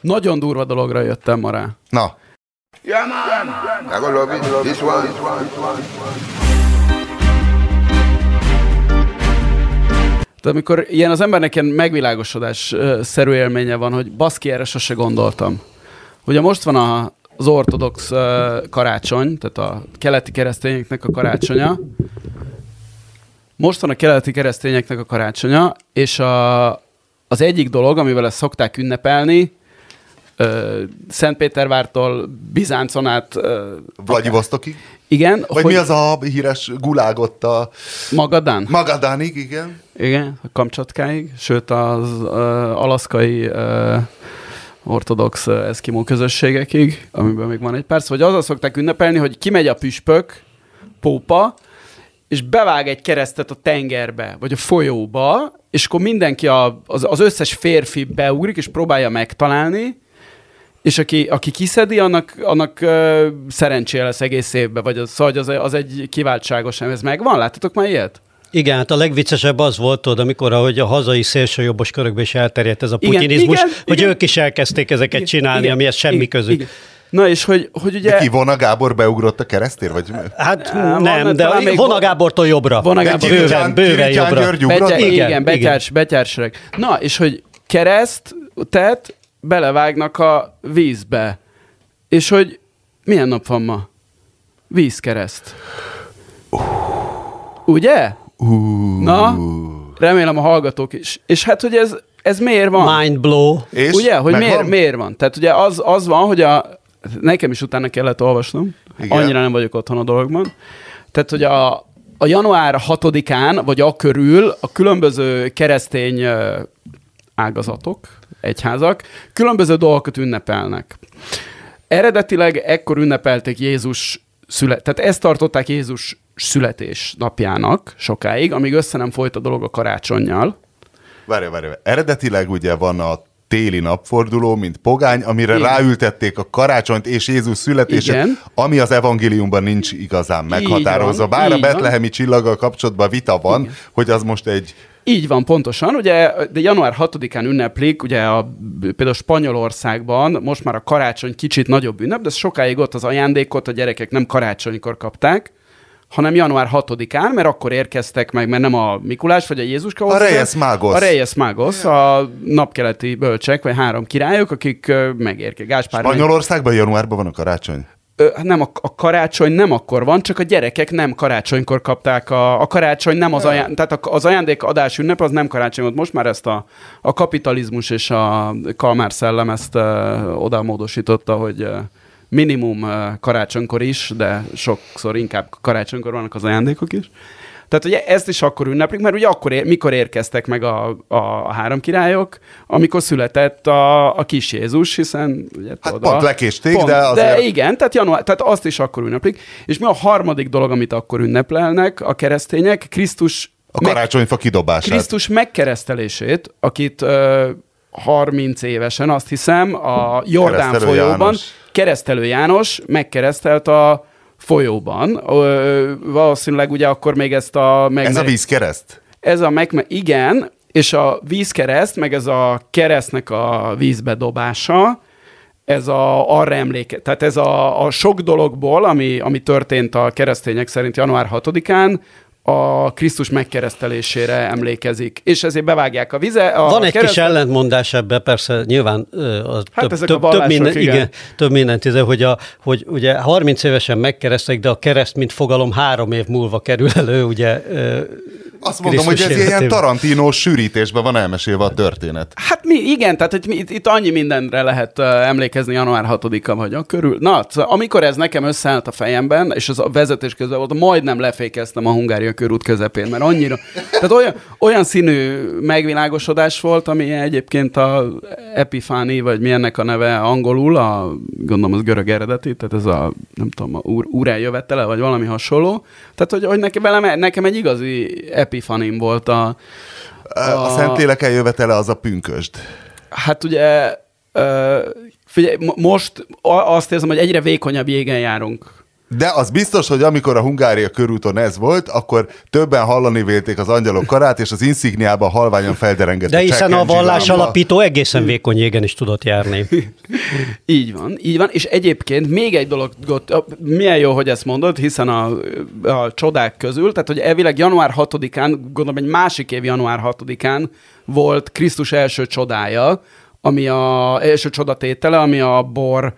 Nagyon durva dologra jöttem ma rá. Na, Yeah, man. I gonna love it. This one. Tehát amikor ilyen az embernek ilyen megvilágosodás szerű élménye van, hogy baszki, erre sose gondoltam. Ugye most van a, az ortodox karácsony, tehát a keleti keresztényeknek a karácsonya. Most van a keleti keresztényeknek a karácsonya, és a, az egyik dolog, amivel ezt szokták ünnepelni, Szentpétervártól Bizáncon át, Vladivostokig? igen, Vagy mi az a híres gulág ott a Magadán? Magadánig, igen? Igen, a Kamcsatkáig, sőt az uh, alaszkai uh, ortodox uh, eszkimó közösségekig, amiben még van egy perc, vagy azzal szokták ünnepelni, hogy kimegy a püspök, pópa, és bevág egy keresztet a tengerbe, vagy a folyóba, és akkor mindenki, a, az, az összes férfi beugrik, és próbálja megtalálni, és aki, aki kiszedi, annak, annak uh, szerencséje lesz egész évben, vagy az, szóval az, az egy kiváltságos, ez megvan? Láttatok már ilyet? Igen, hát a legviccesebb az volt, tudod, amikor ahogy a hazai szélsőjobbos körökben is elterjedt ez a Igen, putinizmus, igen, hogy igen. ők is elkezdték ezeket Igen, csinálni, igen, amihez semmi igen, közük. igen. Na és hogy, hogy ugye... De ki, Vona Gábor beugrott a keresztér? Vagy... Hát Á, nem, van, de Vona vo- Gábortól jobbra. Vona Gábor- bőven, bőven Kirityán jobbra. György? Betya, Igen, igen, igen. betyárs, betyársereg. Na, és hogy kereszt, tehát belevágnak a vízbe. És hogy milyen nap van ma? Vízkereszt. Ugye? Na, remélem a hallgatók is. És hát, hogy ez, ez miért van? Mind blow. És Ugye, hogy megvan? miért, miért van? Tehát ugye az, az van, hogy a, nekem is utána kellett olvasnom, Igen. Annyira nem vagyok otthon a dologban. Tehát, hogy a, a január 6-án, vagy a körül a különböző keresztény ágazatok, egyházak különböző dolgokat ünnepelnek. Eredetileg ekkor ünnepelték Jézus szület, tehát ezt tartották Jézus születés napjának sokáig, amíg össze nem folyt a dolog a karácsonnyal. Várj, várj, várj. Eredetileg ugye van a téli napforduló, mint pogány, amire Igen. ráültették a karácsonyt és Jézus születését, Igen. ami az evangéliumban nincs igazán meghatározva. Bár a betlehemi csillaggal kapcsolatban vita van, Igen. hogy az most egy Így van, pontosan. Ugye, de január 6-án ünneplik, ugye a, például Spanyolországban most már a karácsony kicsit nagyobb ünnep, de sokáig ott az ajándékot a gyerekek nem karácsonykor kapták, hanem január 6-án, mert akkor érkeztek meg, mert nem a Mikulás vagy a Jézuska A Reyes Magos. A Reyes Magos, a napkeleti bölcsek, vagy három királyok, akik megérkeztek. Gáspár meg- Spanyolországban januárban van a karácsony. Ö, nem, a, a karácsony nem akkor van, csak a gyerekek nem karácsonykor kapták a, a karácsony, nem az, aján, tehát az ajándékadás ünnep az nem karácsony volt. Most már ezt a, a kapitalizmus és a kalmár szellem ezt ö, oda módosította, hogy minimum karácsonykor is, de sokszor inkább karácsonykor vannak az ajándékok is. Tehát ugye ezt is akkor ünneplik, mert ugye akkor, ér, mikor érkeztek meg a, a, három királyok, amikor született a, a kis Jézus, hiszen ugye Hát tudod, pont lekésték, pont, de azért- De igen, tehát, január, tehát azt is akkor ünneplik. És mi a harmadik dolog, amit akkor ünnepelnek a keresztények? Krisztus, A karácsonyfa kidobását. Krisztus megkeresztelését, akit ö, 30 évesen, azt hiszem, a Jordán Keresztelő folyóban János. keresztelő János megkeresztelt a folyóban. Ö, valószínűleg ugye akkor még ezt a... Meg, Ez a vízkereszt? ez a meg, igen, és a vízkereszt, meg ez a keresztnek a vízbe dobása, ez a, arra emléke. Tehát ez a, a sok dologból, ami, ami történt a keresztények szerint január 6-án, a Krisztus megkeresztelésére emlékezik. És ezért bevágják a vize. A Van egy kereszt- kis ellentmondás ebbe, persze nyilván az Hát több, ezek a több, több, minden, igen. igen, több mindent izé, hogy, a, hogy ugye 30 évesen megkeresztek, de a kereszt, mint fogalom három év múlva kerül elő, ugye Azt mondom, hogy Krisztus ez ilyen életében. Tarantino sűrítésben van elmesélve a történet. Hát mi, igen, tehát hogy mi- itt, itt annyi mindenre lehet uh, emlékezni január 6-a vagy a körül. Na, szóval amikor ez nekem összeállt a fejemben, és az a vezetés közben volt, majdnem lefékeztem a Hungária körút közepén, mert annyira, tehát olyan, olyan színű megvilágosodás volt, ami egyébként a Epifáni, vagy mi ennek a neve angolul, a, gondolom az görög eredeti, tehát ez a, nem tudom, a úr, úr eljövetele, vagy valami hasonló. Tehát, hogy, hogy nekem, velem, nekem egy igazi epifanim volt a, A, a Szentlélek eljövetele az a pünkösd. Hát ugye, figyelj, mo- most a- azt érzem, hogy egyre vékonyabb jégen járunk. De az biztos, hogy amikor a Hungária körúton ez volt, akkor többen hallani vélték az angyalok karát, és az insigniában halványan felderengett De hiszen a vallás lámpa. alapító egészen vékony jégen is tudott járni. Így van, így van, és egyébként még egy dologot, a- milyen jó, hogy ezt mondod, hiszen a, a csodák közül, tehát hogy elvileg január 6-án, gondolom egy másik év január 6-án volt Krisztus első csodája, ami a első csodatétele, ami a bor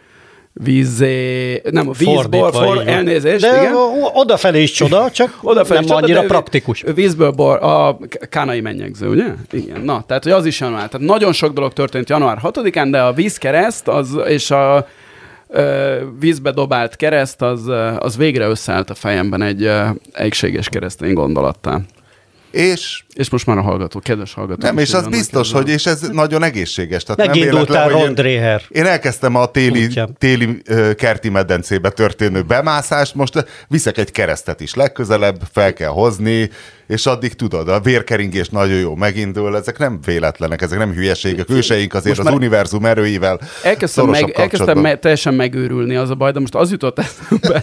vízé, nem, a vízbor, for, elnézést, De igen. odafelé is csoda, csak Odafelé nem csoda, annyira praktikus. Vízből bor, a kánai mennyegző, ugye? Igen. Na, tehát hogy az is január. Tehát nagyon sok dolog történt január 6-án, de a vízkereszt az, és a vízbe dobált kereszt, az, az végre összeállt a fejemben egy egységes keresztény gondolattá. És És most már a hallgató, kedves hallgató. nem, és az biztos, hogy és ez nagyon egészséges. Tehát nem véletlen, hogy én- Rondréher. Én elkezdtem a téli, Útján. téli kerti medencébe történő bemászást, most viszek egy keresztet is legközelebb, fel kell hozni, és addig tudod, a vérkeringés nagyon jó megindul, ezek nem véletlenek, ezek nem hülyeségek, őseink azért Most az univerzum erőivel Elkezdtem, meg, elkezdtem me- teljesen megőrülni az a baj, de most az jutott eszembe,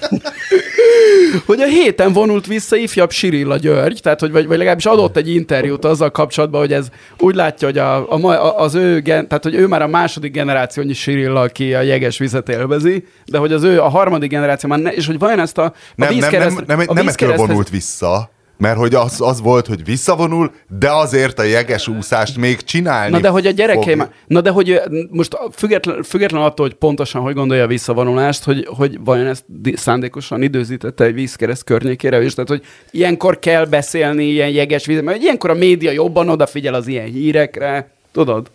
hogy a héten vonult vissza ifjabb Sirilla György, tehát hogy vagy, vagy legalábbis adott egy interjút azzal kapcsolatban, hogy ez úgy látja, hogy a, a, a, az ő, gen, tehát hogy ő már a második generációnyi Sirilla, aki a jeges vizet élvezi, de hogy az ő a harmadik generáció már, ne, és hogy vajon ezt a, a Nem, nem, nem, vízkereszt- nem, a nem ettől vonult vissza, mert hogy az, az volt, hogy visszavonul, de azért a jeges úszást még csinálni Na de hogy a gyerekeim, fog. na de hogy most független, független attól, hogy pontosan hogy gondolja a visszavonulást, hogy, hogy vajon ezt szándékosan időzítette egy vízkereszt környékére is, tehát hogy ilyenkor kell beszélni ilyen jeges víz, mert ilyenkor a média jobban odafigyel az ilyen hírekre, tudod?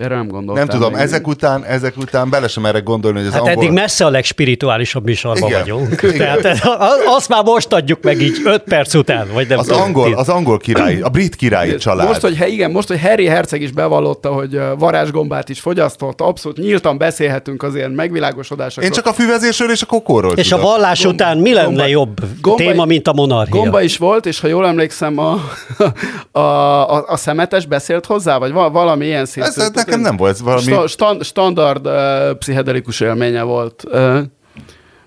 Erre nem gondoltam. Nem tudom, ezek után, ezek után bele sem merek gondolni, hogy az Hát angol... eddig messze a legspirituálisabb műsorban Igen. vagyunk. Igen. Tehát a- azt már most adjuk meg így öt perc után, vagy nem Az tudom, angol, az angol király, a brit királyi család. Most, hogy igen, most, hogy Harry Herceg is bevallotta, hogy varázsgombát is fogyasztott, abszolút nyíltan beszélhetünk az ilyen megvilágosodásokról. Én csak a füvezésről és a kokóról És a tudok. vallás után mi lenne gomba- jobb gomba- téma, mint a monarchia? Gomba is volt, és ha jól emlékszem, a, a, a, a szemetes beszélt hozzá, vagy val- valami ilyen szintű. Ez- ez nekem nem volt, valami- Sta, stand, standard uh, pszichedelikus élménye volt. Uh,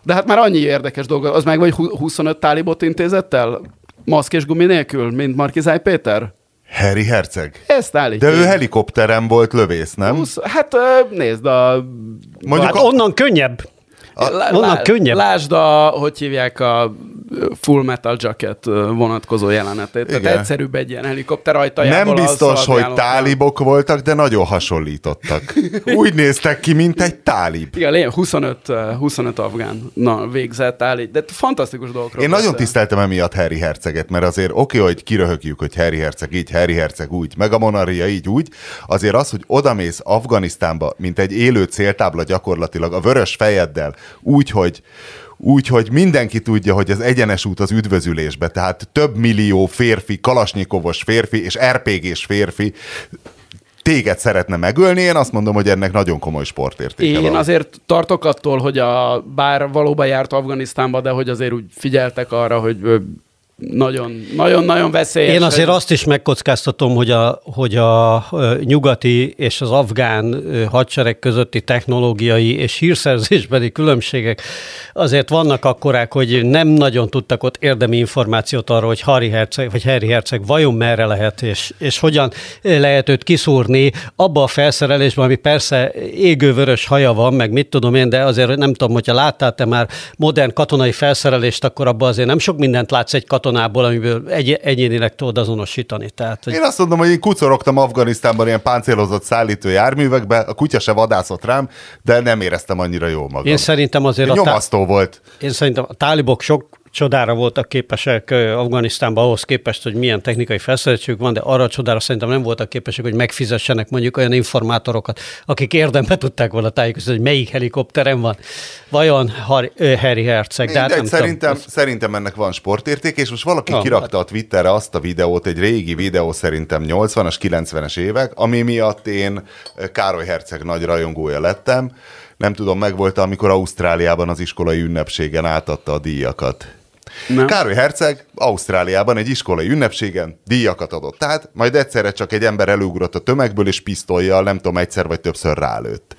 de hát már annyi érdekes dolog, az meg vagy hu- 25 tálibot intézett el? Maszk és gumi nélkül, mint Markizáj Péter? Harry Herceg. Ezt állítja. De ő helikopteren volt lövész, nem? 20, hát nézd, a, Mondjuk Hát a, onnan könnyebb. lá, onnan könnyebb. Lásd a, hogy hívják a Full Metal Jacket vonatkozó jelenetét. Tehát Igen. egyszerűbb egy ilyen helikopter ajta. nem biztos, hogy tálibok voltak, de nagyon hasonlítottak. Úgy néztek ki, mint egy tálib. Igen, lényeg, 25, ö, 25 afgán na, végzett állít, de fantasztikus dolgokról Én nagyon beszél. tiszteltem emiatt Harry Herceget, mert azért oké, okay, hogy kiröhögjük, hogy Harry Herceg így, Harry Herceg úgy, meg a monarchia így úgy, azért az, hogy odamész Afganisztánba, mint egy élő céltábla gyakorlatilag, a vörös fejeddel, úgy, hogy úgy, hogy mindenki tudja, hogy az egyenes út az üdvözülésbe, tehát több millió férfi, kalasnyikovos férfi és RPG-s férfi téged szeretne megölni, én azt mondom, hogy ennek nagyon komoly sportértéke Én van. azért tartok attól, hogy a, bár valóban járt Afganisztánba, de hogy azért úgy figyeltek arra, hogy ö, nagyon, nagyon, nagyon veszélyes. Én azért hogy- azt is megkockáztatom, hogy a, hogy a nyugati és az afgán hadsereg közötti technológiai és hírszerzésbeli különbségek azért vannak akkorák, hogy nem nagyon tudtak ott érdemi információt arról, hogy Harry Herceg, vagy Harry Herceg vajon merre lehet, és, és hogyan lehet őt kiszúrni abba a felszerelésben, ami persze égővörös haja van, meg mit tudom én, de azért nem tudom, hogyha láttál te már modern katonai felszerelést, akkor abban azért nem sok mindent látsz egy katonából, amiből egy, egyénileg tudod azonosítani. Tehát, hogy Én azt mondom, hogy én kucorogtam Afganisztánban ilyen páncélozott szállító járművekbe, a kutya se vadászott rám, de nem éreztem annyira jól magam. én szerintem azért a, tá- Nyomasztó volt. én szerintem a tálibok sok csodára voltak képesek Afganisztánban ahhoz képest, hogy milyen technikai felszereltségük van, de arra a csodára szerintem nem voltak képesek, hogy megfizessenek mondjuk olyan informátorokat, akik érdembe tudták volna tájékoztatni, hogy melyik helikopteren van. Vajon Harry, Herceg? De hát nem szerintem, tudom. szerintem ennek van sportérték, és most valaki Van, kirakta a Twitterre azt a videót, egy régi videó szerintem 80-as, 90-es évek, ami miatt én Károly Herceg nagy rajongója lettem. Nem tudom, megvolt amikor Ausztráliában az iskolai ünnepségen átadta a díjakat. Nem. Károly Herceg Ausztráliában egy iskolai ünnepségen díjakat adott. Tehát majd egyszerre csak egy ember előugrott a tömegből, és pisztolyjal nem tudom, egyszer vagy többször rálőtt.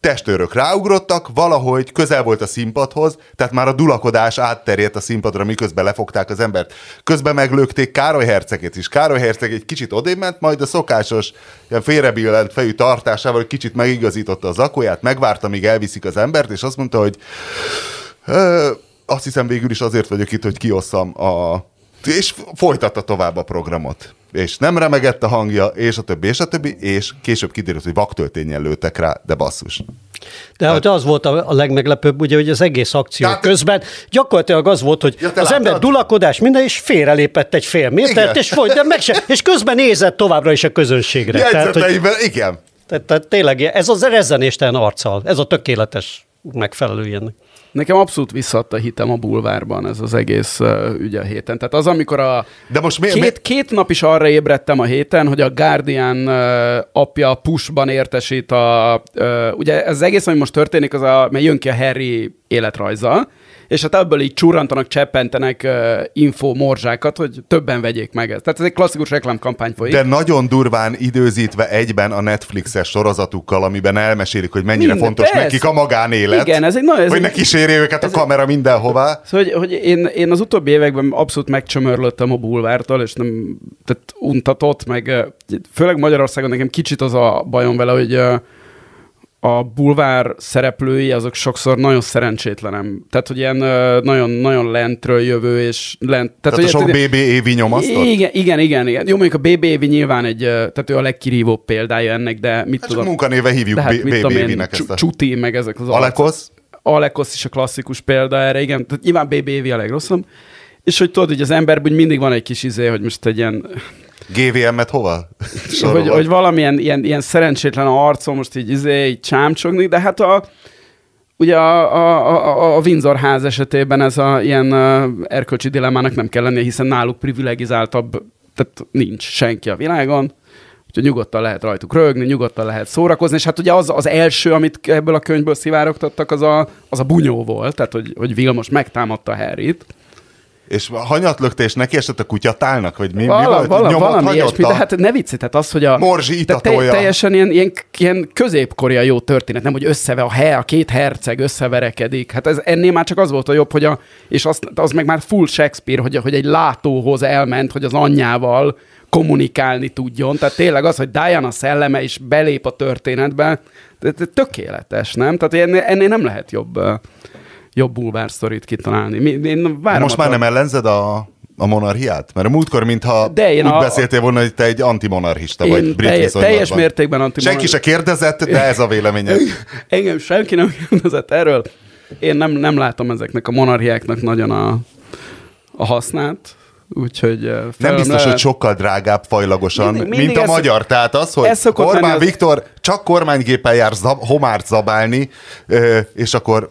testőrök ráugrottak, valahogy közel volt a színpadhoz, tehát már a dulakodás átterjedt a színpadra, miközben lefogták az embert. Közben meglőkték Károly herceget is. Károly herceg egy kicsit odébb majd a szokásos ilyen félrebillent fejű tartásával kicsit megigazította az akóját, megvárta, míg elviszik az embert, és azt mondta, hogy "Ö, azt hiszem végül is azért vagyok itt, hogy kiosszam a... És folytatta tovább a programot. És nem remegett a hangja, és a többi, és a többi, és később kiderült, hogy vaktöltényen lőttek rá, de basszus. De hát az volt a a legmeglepőbb, ugye, hogy az egész akció Tehát- közben gyakorlatilag az volt, hogy Ja, az ember láttad? dulakodás minden, és félrelépett egy fél métert, Igen. és folyt, de meg se, és közben nézett továbbra is a közönségre. Tehát, hogy, igen. tehát, tehát tényleg ez az rezzenéstelen arccal, ez a tökéletes megfelelő ilyennek. Nekem abszolút visszadta hitem a bulvárban ez az egész uh, ügy a héten. Tehát az, amikor a De most mi, mi, két, két nap is arra ébredtem a héten, hogy a Guardian uh, apja pushban értesít a... Uh, ugye ez az egész, ami most történik, az a, mert jön ki a Harry életrajza, és hát ebből így csurrantanak, cseppentenek uh, info morzsákat, hogy többen vegyék meg ezt. Tehát ez egy klasszikus reklámkampány folyik. de nagyon durván időzítve egyben a Netflixes sorozatukkal, amiben elmesélik, hogy mennyire Minden, fontos persze. nekik a magánélet. Igen, ez egy nagyon... Ez hogy egy, ne kísérje őket a kamera mindenhová. Szóval, hogy, hogy én, én az utóbbi években abszolút megcsömörlöttem a bulvártól, és nem, tehát untatott, meg főleg Magyarországon nekem kicsit az a bajom vele, hogy ö, a bulvár szereplői azok sokszor nagyon szerencsétlenem. Tehát, hogy ilyen nagyon, nagyon lentről jövő, és lent... Tehát a hogy- sok BB évi nyomasztott? igen, igen, igen, igen. Jó, mondjuk a BB Évi nyilván egy, tehát ő a legkirívóbb példája ennek, de mit Hát csak tudom. munkanéve hívjuk hát, BB évinek ezt a... Csu- Csuti, meg ezek az. Alekosz? Alekosz is a klasszikus példa erre, igen. Tehát nyilván BB Évi a legrosszabb. És hogy tudod, hogy az emberben mindig van egy kis izé, hogy most egy ilyen, GVM-et hova? hogy, hogy valamilyen ilyen, ilyen szerencsétlen arcon most így izé, így csámcsogni, de hát a, ugye a, a, a, a Windsor ház esetében ez a ilyen erkölcsi dilemmának nem kell lennie, hiszen náluk privilegizáltabb, tehát nincs senki a világon, úgyhogy nyugodtan lehet rajtuk rögni, nyugodtan lehet szórakozni, és hát ugye az, az első, amit ebből a könyvből szivárogtattak, az a, az a bunyó volt, tehát hogy, hogy Vilmos megtámadta Harryt. És hanyatlökte, és neki esett a kutyatálnak, vagy mi, mi Vala, volt? vala, Nyomot valami ilyesmi, de hát ne vicc, tehát az, hogy a... Morzsi itatója. teljesen ilyen, ilyen, ilyen középkorea jó történet, nem, hogy összeve a, he, a két herceg összeverekedik. Hát ez ennél már csak az volt a jobb, hogy a, és az, az meg már full Shakespeare, hogy, hogy egy látóhoz elment, hogy az anyjával kommunikálni tudjon. Tehát tényleg az, hogy Diana szelleme is belép a történetbe, tökéletes, nem? Tehát ennél, ennél nem lehet jobb, jobb bulvár sztorit kitalálni. Mi, én várom Most már nem ellenzed a, a monarchiát? Mert a múltkor, mintha De én úgy a- beszéltél volna, hogy te egy antimonarchista vagy Én brit teljes, teljes mértékben antimonarchista. Senki se kérdezett, de ez a véleményed. Engem senki nem kérdezett erről. Én nem, nem látom ezeknek a monarchiáknak nagyon a, a hasznát, úgyhogy... Nem biztos, lehet- hogy sokkal drágább fajlagosan, Mindig- mindig mint a ez- magyar. Tehát az, hogy Orbán az- Viktor csak kormánygéppel jár zab, homárt zabálni, és akkor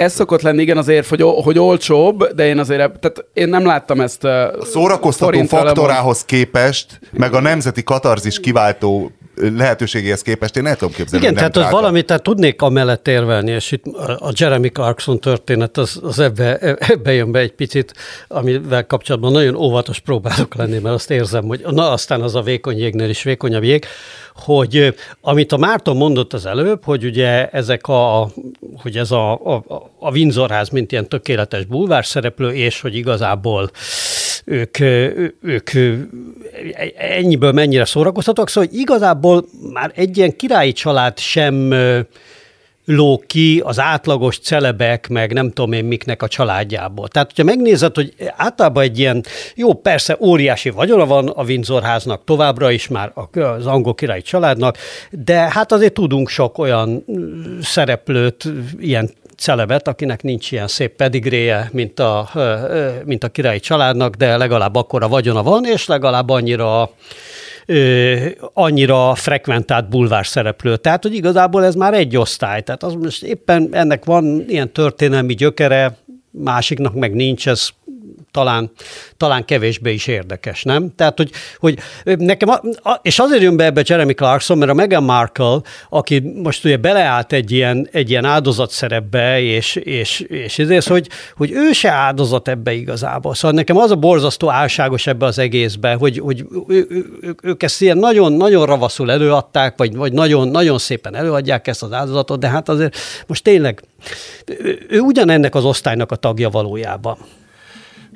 Ez szokott lenni, igen, az érv, hogy, hogy olcsóbb, de én azért, tehát én nem láttam ezt a szórakoztató faktorához képest, meg a nemzeti katarzis kiváltó lehetőségéhez képest én el tudom képzelni, Igen, tehát az valamit, tehát tudnék amellett érvelni, és itt a Jeremy Clarkson történet az, az ebbe, ebbe jön be egy picit, amivel kapcsolatban nagyon óvatos próbálok lenni, mert azt érzem, hogy na aztán az a vékony jégnél is vékonyabb jég, hogy amit a Márton mondott az előbb, hogy ugye ezek a, hogy ez a, a, a Windsor ház, mint ilyen tökéletes bulvár szereplő, és hogy igazából ők, ők ennyiből mennyire szórakoztatók, szóval igazából már egy ilyen királyi család sem ló ki az átlagos celebek, meg nem tudom én miknek a családjából. Tehát, hogyha megnézed, hogy általában egy ilyen, jó, persze óriási vagyona van a Windsor háznak továbbra is már az angol királyi családnak, de hát azért tudunk sok olyan szereplőt, ilyen celebet, akinek nincs ilyen szép pedigréje, mint a, mint a királyi családnak, de legalább akkora vagyona van, és legalább annyira annyira frekventált bulvár szereplő. Tehát, hogy igazából ez már egy osztály. Tehát az most éppen ennek van ilyen történelmi gyökere, másiknak meg nincs, ez talán, talán kevésbé is érdekes, nem? Tehát, hogy, hogy nekem, a, a, és azért jön be ebbe Jeremy Clarkson, mert a Meghan Markle, aki most ugye beleállt egy ilyen, egy ilyen áldozat szerepbe, és, és, és ezért, hogy, hogy ő se áldozat ebbe igazából. Szóval nekem az a borzasztó álságos ebbe az egészbe, hogy, hogy ő, ő, ő, ők ezt ilyen nagyon, nagyon ravaszul előadták, vagy, vagy nagyon, nagyon szépen előadják ezt az áldozatot, de hát azért most tényleg ő, ő ugyanennek az osztálynak a tagja valójában.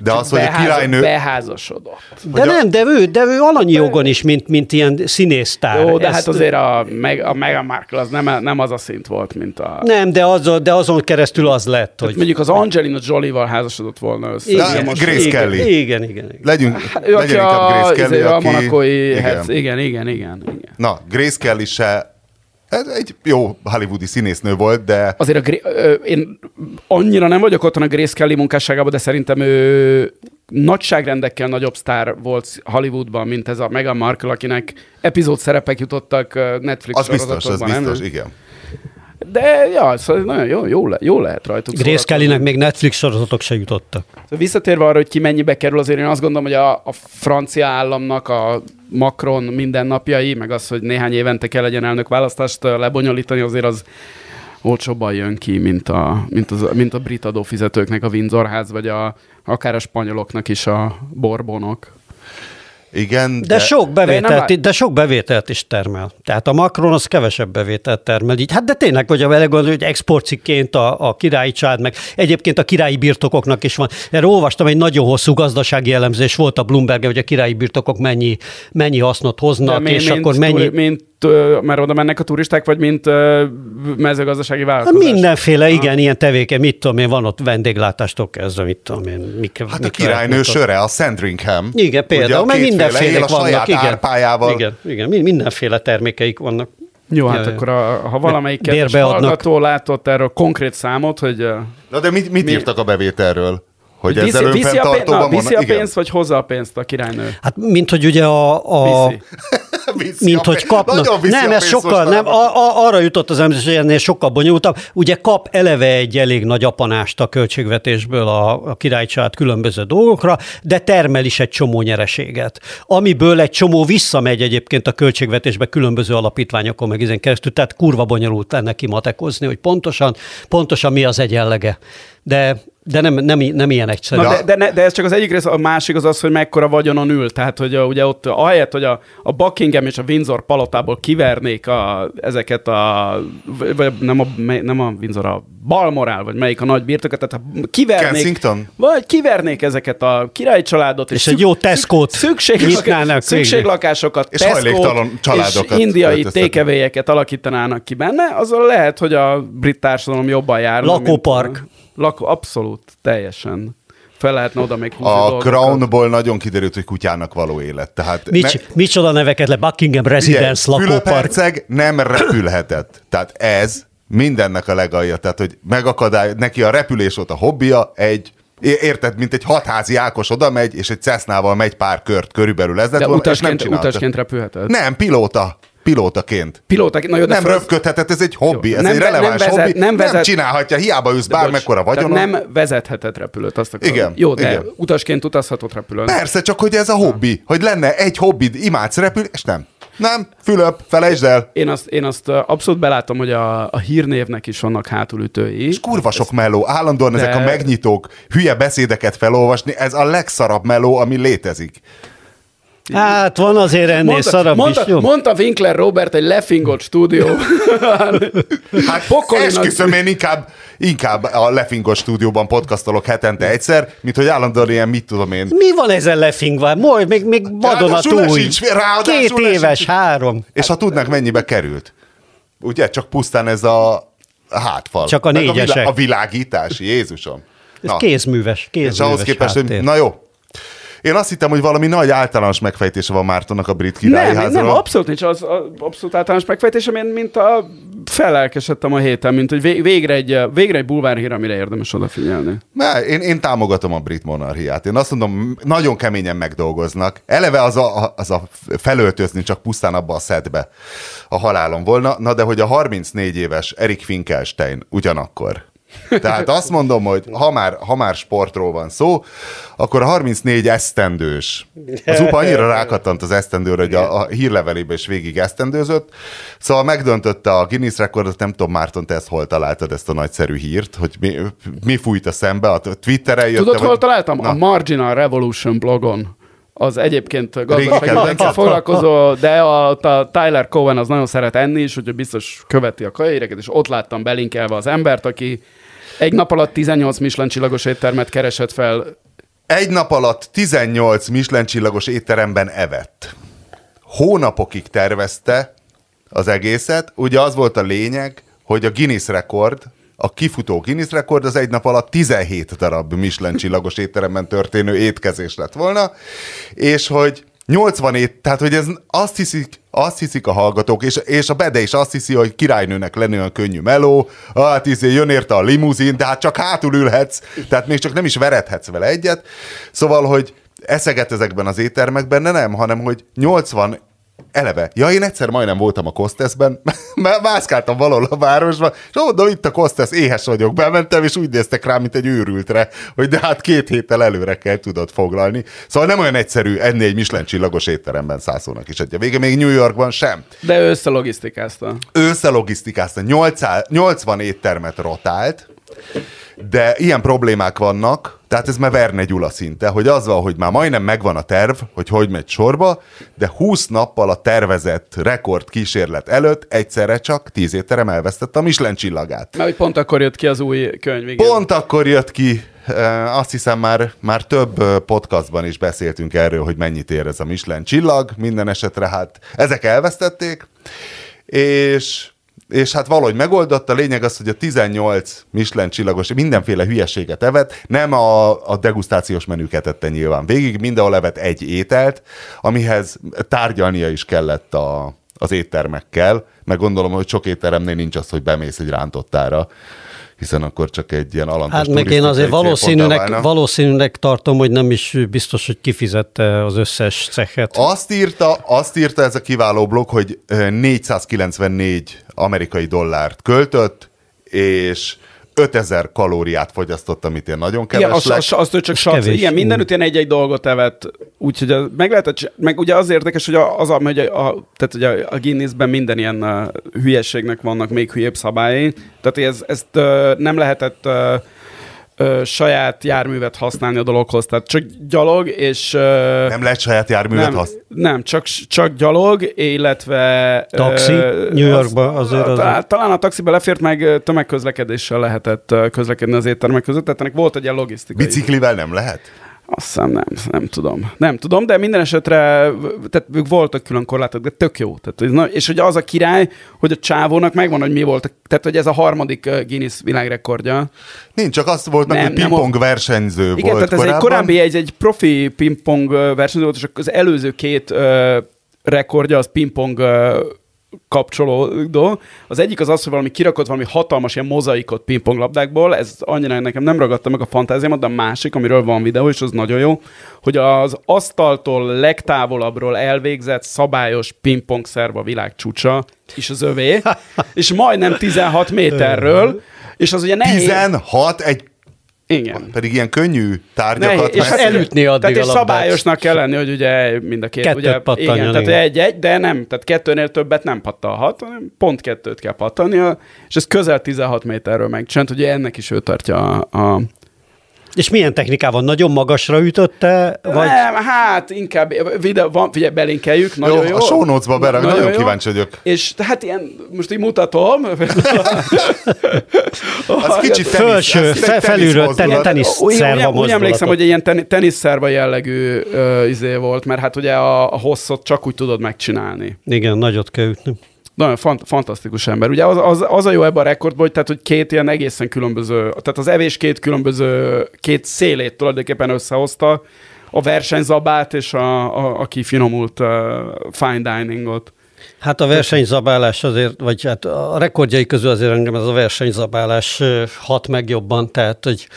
De az, hogy a királynő... Beházasodott. De Hogy a- nem, de ő, de ő alanyi jogon is, mint, mint ilyen színésztár. Jó, de Ezt- hát azért a, meg, a Meghan Markle az nem, nem az a szint volt, mint a... Nem, de, az, de azon keresztül az lett, hogy... Hogy mondjuk az Angelina Jolie-val házasodott volna össze. Igen, most- Grace igen, Kelly. Igen, igen, igen. Legyünk, Ő, aki legyen inkább a, Grace Kelly, izé, a aki... monakói igen. igen. igen, igen, igen, igen. Na, Grace Kelly se ez egy jó hollywoodi színésznő volt, de Azért a, ö, én annyira nem vagyok otthon a Grace Kelly munkásságában, de szerintem ő nagyságrendekkel nagyobb sztár volt Hollywoodban, mint ez a Meghan Markle, akinek epizód szerepek jutottak Netflix az biztos, az sorozatokban, nem? biztos, igen. De ja, szóval nagyon jó, jó, le, jó lehet rajtuk. Grace. Kellynek még Netflix sorozatok se jutottak. Szóval visszatérve arra, hogy ki mennyibe kerül, azért én azt gondolom, hogy a, a francia államnak a Macron mindennapjai, meg az, hogy néhány évente kell legyen elnök választást lebonyolítani, azért az olcsóbban jön ki, mint a, mint, az, mint a brit adófizetőknek a Windsorház, vagy a, akár a spanyoloknak is a borbonok. Igen, De, de, sok de bevételt, nem- de sok bevételt is termel. Tehát a Macron az kevesebb bevételt termel. Így, hát de tényleg, hogy a belegondolj, hogy exportcikként a, a királyi család, meg egyébként a királyi birtokoknak is van. Erről olvastam, egy nagyon hosszú gazdasági elemzés volt a bloomberg hogy a királyi birtokok mennyi, mennyi hasznot hoznak, mi- és mint, akkor mennyi... Mint, mert oda mennek a turisták, vagy mint mezőgazdasági Hát vállalkozás? Mindenféle, igen, ilyen tevéke, mit tudom én, van ott vendéglátástól kezdve, mit tudom én. Mik, hát a mik királynő lehetnek ott. söre, a Sandringham. Igen, például, a él mindenféle a saját vannak, igen. árpájával. Igen, igen, mi- mindenféle termékeik vannak. Jó, hát Ja, akkor a, ha valamelyik kedves hallgató látott erről konkrét számot, hogy Na de mit, mit Mi- írtak a bevételről? Hogy viszi, ezzel viszi, a, pénzt, önfenntartóban na, viszi a Igen. pénzt, vagy hozza a pénzt a királynő? Hát, mint hogy ugye a... a Viszi. Mint hogy kapnak. Nem, ez sokkal, nem, a, a, arra jutott az említés, hogy ennél sokkal bonyolultabb. Ugye kap eleve egy elég nagy apanást a költségvetésből a, a királycsalád különböző dolgokra, de termel is egy csomó nyereséget, amiből egy csomó visszamegy egyébként a költségvetésbe különböző alapítványokon, meg ezen keresztül, tehát kurva bonyolult lenne kimatekozni, hogy pontosan, pontosan mi az egyenlege. De, de nem, nem, nem ilyen egyszerű. Na, de, de, ne, de ez csak az egyik rész, a másik az az, hogy mekkora vagyonon ül. Tehát, hogy a, ugye ott ahelyett, hogy a, a Buckingham és a Windsor palotából kivernék a, ezeket a, vagy nem a, nem a Windsor, a Balmoral, vagy melyik a nagy birtokat, tehát ha kivernék, Kensington? vagy kivernék ezeket a királyi családot, És egy jó Tesco-t szükség, nyitnának szükséglakásokat, És Tesco-t hajléktalan családokat és indiai tékevélyeket alakítanának ki benne, azzal lehet, hogy a brit társadalom jobban mint Lakópark. a- Lakó, abszolút, teljesen. Fel lehetne oda még húzni A dolgokat. Crownból nagyon kiderült, hogy kutyának való élet. Tehát Mics, micsoda neveket le, Buckingham Residence, Figyelj, lakópark. Nem repülhetett. Tehát ez mindennek a legalja. Tehát, hogy megakadály, neki a repülés volt a hobbija, egy Érted, mint egy hatházi Ákos oda megy, és egy Cessnával megy pár kört körülbelül. Ez lett De volna, és nem utasként, csinálta. utasként repülheted? Nem, pilóta. Pilótaként. Pilóta, na jó, nem föl- röpködhetett, ez egy hobbi, Jó, ez nem egy ve- nem releváns vezet- hobbi. nem Nem, vezet- csinálhatja, hiába de bármekkora vagyonon. Nem vezethetett repülőt, azt akarom. Igen, Jó, de igen. utasként utazhatott repülőn. Persze, csak hogy ez a hobbi, hogy lenne egy hobbid, imádsz repülni, és nem. Nem, Fülöp, felejtsd el. Én azt, én azt abszolút belátom, hogy a, a hírnévnek is vannak hátulütői. És kurva sok meló, állandóan De- ezek a megnyitók, hülye beszédeket felolvasni, ez a legszarabb meló, ami létezik. Hát van azért ennél Mondta, szarabb mondta, is, jó? mondta Winkler Robert egy lefingott stúdió. Hát Pokoli nagy- esküszöm, én inkább, inkább a Lefingos stúdióban podcastolok hetente egyszer, mint hogy állandóan ilyen, mit tudom én, Mi van ezzel lefingva? Majd még, még vadonatúj. lesincs, Két lesincs. éves, három. És ha tudnak, mennyibe került? Ugye? Csak pusztán ez a hátfal. Csak a négyesek. vilá- a világítás, Jézusom. Ez kézműves, kézműves És ahhoz képest, hogy, háttér. na jó. Én azt hittem, hogy valami nagy általános megfejtése van Mártonnak a brit királyi nem, nem, abszolút nincs az, az abszolút általános megfejtésem, én mint a felelkesedtem a héten, mint hogy vé- végre egy, végre egy bulvárhír, amire érdemes odafigyelni. Ne, én, én támogatom a brit monarchiát. Én azt mondom, nagyon keményen megdolgoznak. Eleve az a, az a felöltözni csak pusztán abba a szedbe a halálom volna. Na de hogy a 34 éves Erik Finkelstein ugyanakkor Tehát azt mondom, hogy ha már, ha már sportról van szó, akkor a 34 esztendős. Az UPA annyira rákattant az esztendőre, hogy a, a hírlevelébe is végig esztendőzött. Szóval megdöntötte a Guinness rekordot, nem tudom, Márton, te ezt hol találtad ezt a nagyszerű hírt, hogy mi, mi fújt a szembe, a Twitteren jött. Tudod, hol találtam? Na. A Marginal Revolution blogon az egyébként gazdasági foglalkozó, de a, a Tyler Cohen az nagyon szeret enni is, úgyhogy biztos követi a kajéreket, és ott láttam belinkelve az embert, aki egy nap alatt 18 Michelin csillagos éttermet keresett fel. Egy nap alatt 18 Michelin csillagos étteremben evett. Hónapokig tervezte az egészet. Ugye az volt a lényeg, hogy a Guinness rekord, a kifutó Guinness rekord az egy nap alatt 17 darab Michelin csillagos étteremben történő étkezés lett volna, és hogy 87, tehát hogy ez azt hiszik, azt hiszik a hallgatók, és, és a Bede is azt hiszi, hogy királynőnek lenni olyan könnyű meló, hát izé, jön érte a limuzin, de hát csak hátul ülhetsz, tehát még csak nem is veredhetsz vele egyet. Szóval, hogy eszeget ezekben az éttermekben, de nem, hanem hogy 80 eleve. Ja, én egyszer majdnem voltam a Kosteszben, mászkáltam valahol a városban, és oda itt a Kostesz, éhes vagyok, bementem, és úgy néztek rá, mint egy őrültre, hogy de hát két héttel előre kell tudod foglalni. Szóval nem olyan egyszerű enni egy Michelin csillagos étteremben szászónak is egy. Vége még New Yorkban sem. De ő összelogisztikázta. Ő összelogisztikázta. 80 éttermet rotált, de ilyen problémák vannak, tehát ez már Verne Gyula szinte, hogy az van, hogy már majdnem megvan a terv, hogy hogy megy sorba, de 20 nappal a tervezett rekord kísérlet előtt egyszerre csak 10 étterem elvesztette a Michelin csillagát. Mert pont akkor jött ki az új könyv, igen. Pont akkor jött ki, azt hiszem már, már több podcastban is beszéltünk erről, hogy mennyit ér ez a Michelin csillag, minden esetre hát ezek elvesztették, és és hát valahogy megoldott. A lényeg az, hogy a 18 Michelin csillagos mindenféle hülyeséget evett, nem a, a degustációs menüket ette nyilván végig, mindenhol evett egy ételt, amihez tárgyalnia is kellett a, az éttermekkel, meg gondolom, hogy sok étteremnél nincs az, hogy bemész egy rántottára hiszen akkor csak egy ilyen alantas Hát meg én azért valószínűnek, valószínűnek tartom, hogy nem is biztos, hogy kifizette az összes cechet. Azt írta, azt írta ez a kiváló blog, hogy 494 amerikai dollárt költött, és 5000 kalóriát fogyasztott, amit én nagyon keves Igen, azt, azt, azt ő csak sac, igen, mindenütt ilyen egy-egy dolgot evett, úgyhogy a, meg lehet, meg ugye az érdekes, hogy az, a, hogy a, a, tehát ugye a Guinnessben minden ilyen uh, hülyességnek vannak még hülyébb szabályai, tehát ez, ezt nem lehetett ö, saját járművet használni a dologhoz, tehát csak gyalog, és... Ö, nem lehet saját járművet nem, használni? Nem, csak, csak gyalog, illetve... Taxi ö, New Yorkba az, azért az... Az... Talán a taxiba lefért, meg tömegközlekedéssel lehetett közlekedni az éttermek között, tehát ennek volt egy ilyen logisztikai... Biciklivel nem lehet? Azt hiszem nem, nem tudom. Nem tudom, de minden esetre tehát voltak külön korlátok, de tök jó. Tehát, és hogy az a király, hogy a csávónak megvan, hogy mi volt. Tehát, hogy ez a harmadik Guinness világrekordja. Nincs, csak azt volt meg, hogy pingpong versenyző igen, volt tehát ez korábban. egy korábbi, egy, egy profi pingpong versenyző volt, és az előző két uh, rekordja az pingpong uh, kapcsolódó. Az egyik az az, hogy valami kirakott valami hatalmas ilyen mozaikot pingponglabdákból, ez annyira nekem nem ragadta meg a fantáziámat, de a másik, amiről van videó, és az nagyon jó, hogy az asztaltól legtávolabbról elvégzett szabályos pingpongszerv a világ csúcsa, és az övé, és majdnem 16 méterről, és az ugye nehéz... 16 egy igen. Pedig ilyen könnyű tárgyakat. Ne, és elütni addig Tehát és szabályosnak kell lenni, hogy ugye mind a két... Kettőt ugye, igen, tehát egy-egy, de nem, tehát kettőnél többet nem pattalhat, hanem pont kettőt kell pattania, és ez közel 16 méterről megcsinált, ugye ennek is ő tartja a, a és milyen technikával? Nagyon magasra ütötte? Vagy? Nem, hát inkább videó, van, figyelj, belinkeljük, nagyon jó. jó. A show notes-ba bele, nagyon, nagyon kíváncsi vagyok. És hát ilyen, most így mutatom. az kicsit tenisz, Fölső, fel, felülről tenisz, tenisz úgy, úgy, úgy emlékszem, hogy egy ilyen ten, teniszszerva jellegű uh, izé volt, mert hát ugye a, a hosszot csak úgy tudod megcsinálni. Igen, nagyot kell ütni nagyon fant- fantasztikus ember. Ugye az, az, az a jó ebben a rekordban, hogy, tehát, hogy két ilyen egészen különböző, tehát az evés két különböző, két szélét tulajdonképpen összehozta, a versenyzabát és a, a, a kifinomult uh, fine diningot. Hát a versenyzabálás azért, vagy hát a rekordjai közül azért engem ez a versenyzabálás hat meg jobban, tehát hogy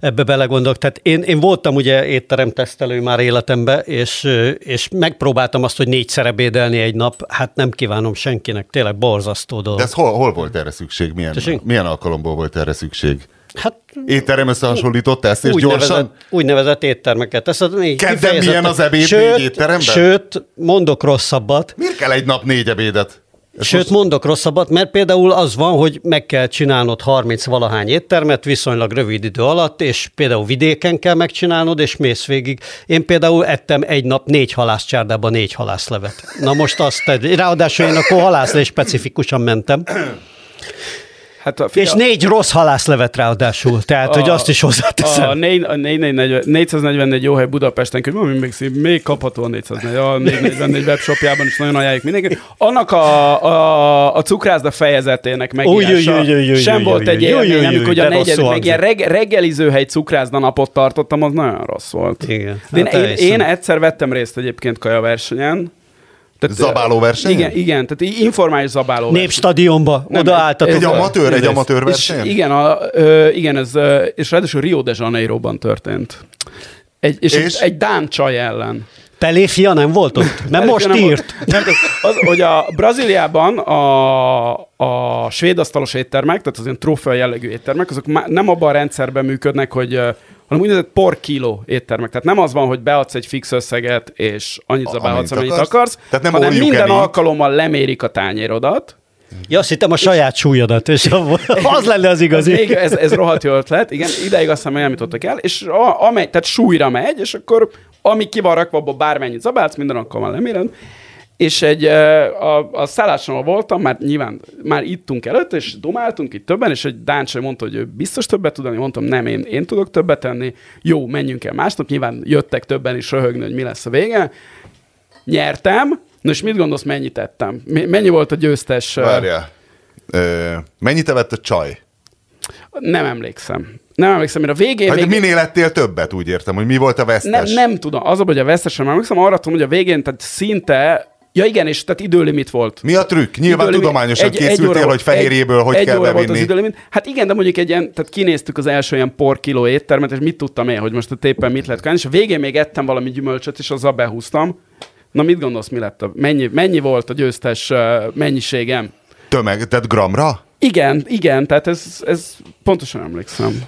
ebbe belegondolok. Tehát én, én voltam ugye étteremtesztelő már életemben, és, és megpróbáltam azt, hogy négyszer ebédelni egy nap. Hát nem kívánom senkinek, tényleg borzasztó dolog. De ez hol, hol volt erre szükség? Milyen, Tessék? milyen alkalomból volt erre szükség? Hát Étterem összehasonlított ezt, és úgynevezett, gyorsan? úgynevezett éttermeket. Még Kedden milyen az ebéd sőt, négy étteremben? Sőt, mondok rosszabbat. Miért kell egy nap négy ebédet? Sőt, most- mondok rosszabbat, mert például az van, hogy meg kell csinálnod 30 valahány éttermet viszonylag rövid idő alatt, és például vidéken kell megcsinálnod, és mész végig. Én például ettem egy nap négy halászcsárdában négy halászlevet. Na most azt, ráadásul én akkor halászlé specifikusan mentem, Hát a, és négy rossz halászlevet ráadásul, tehát hogy azt is A, hozzáteszem. négy, a 444 444 jó hely Budapesten, hogy ami még, szép, még kapható a 444, a 444 webshopjában is nagyon ajánljuk mindenki. Annak a, a, a cukrászda fejezetének megírása sem új, volt új, egy új, amikor a negyedik, meg ilyen reg, reggelizőhely cukrászda napot tartottam, az nagyon rossz volt. Igen. Én, Hát én, elhiszem. én egyszer vettem részt egyébként kajaversenyen. Tehát, Zabáló versenyen? Igen, igen, tehát informális zabáló verseny. Népstadionba, Nem, oda álltatok. Egy Ez- amatőr, egy amatőr verseny? igen, a, ö, igen, ez, ö, és ráadásul Rio de Janeiroban történt. Egy, és, És? Egy, egy Dán csaj ellen. Peléfia nem volt ott? Mert most Nem, írt. Nem, az, hogy a Brazíliában a, a svéd asztalos éttermek, tehát az ilyen trófea jellegű éttermek, azok nem abban a rendszerben működnek, hogy hanem úgynevezett porkiló éttermek. Tehát nem az van, hogy beadsz egy fix összeget, és annyit zabálhatsz, amennyit akarsz. akarsz, Tehát nem hanem minden eat. alkalommal lemérik a tányérodat, Ja, azt hittem a saját súlyodat, és az lenne az igazi. még, ez, ez rohadt jó ötlet, igen, ideig azt hiszem, hogy nem jutottak el, és a, amely, tehát súlyra megy, és akkor ami ki van rakva, abból bármennyit zabálsz, minden alkalommal leméred. És egy, a, a szálláson voltam, már nyilván már ittunk előtt, és domáltunk itt többen, és egy Dáncsai mondta, hogy ő biztos többet tud mondtam, nem, én, én tudok többet tenni, jó, menjünk el másnap, nyilván jöttek többen is röhögni, hogy mi lesz a vége. Nyertem, Na és mit gondolsz, mennyit tettem? Mennyi volt a győztes? Várjál. Ö, mennyit evett a csaj? Nem emlékszem. Nem emlékszem, mert a végén... Hát, de végén minél ettél többet, úgy értem, hogy mi volt a nem, vesztes? nem tudom. Az hogy a vesztesen nem emlékszem, arra tudom, hogy a végén, tehát szinte Ja igen, és tehát időlimit volt. Mi a trükk? Nyilván Időlimit- tudományosan egy- egy készültél, óra- hogy fehérjéből hogy egy kell óra volt az bevinni. időlimit. Hát igen, de mondjuk egy ilyen, tehát kinéztük az első ilyen por kiló éttermet, és mit tudtam én, hogy most a éppen mit lehet kajálni, és a végén még ettem valami gyümölcsöt, és azzal behúztam. Na mit gondolsz, mi lett a, mennyi, mennyi volt a győztes mennyiségem? Tömeg, tehát gramra? Igen, igen, tehát ez, ez pontosan emlékszem.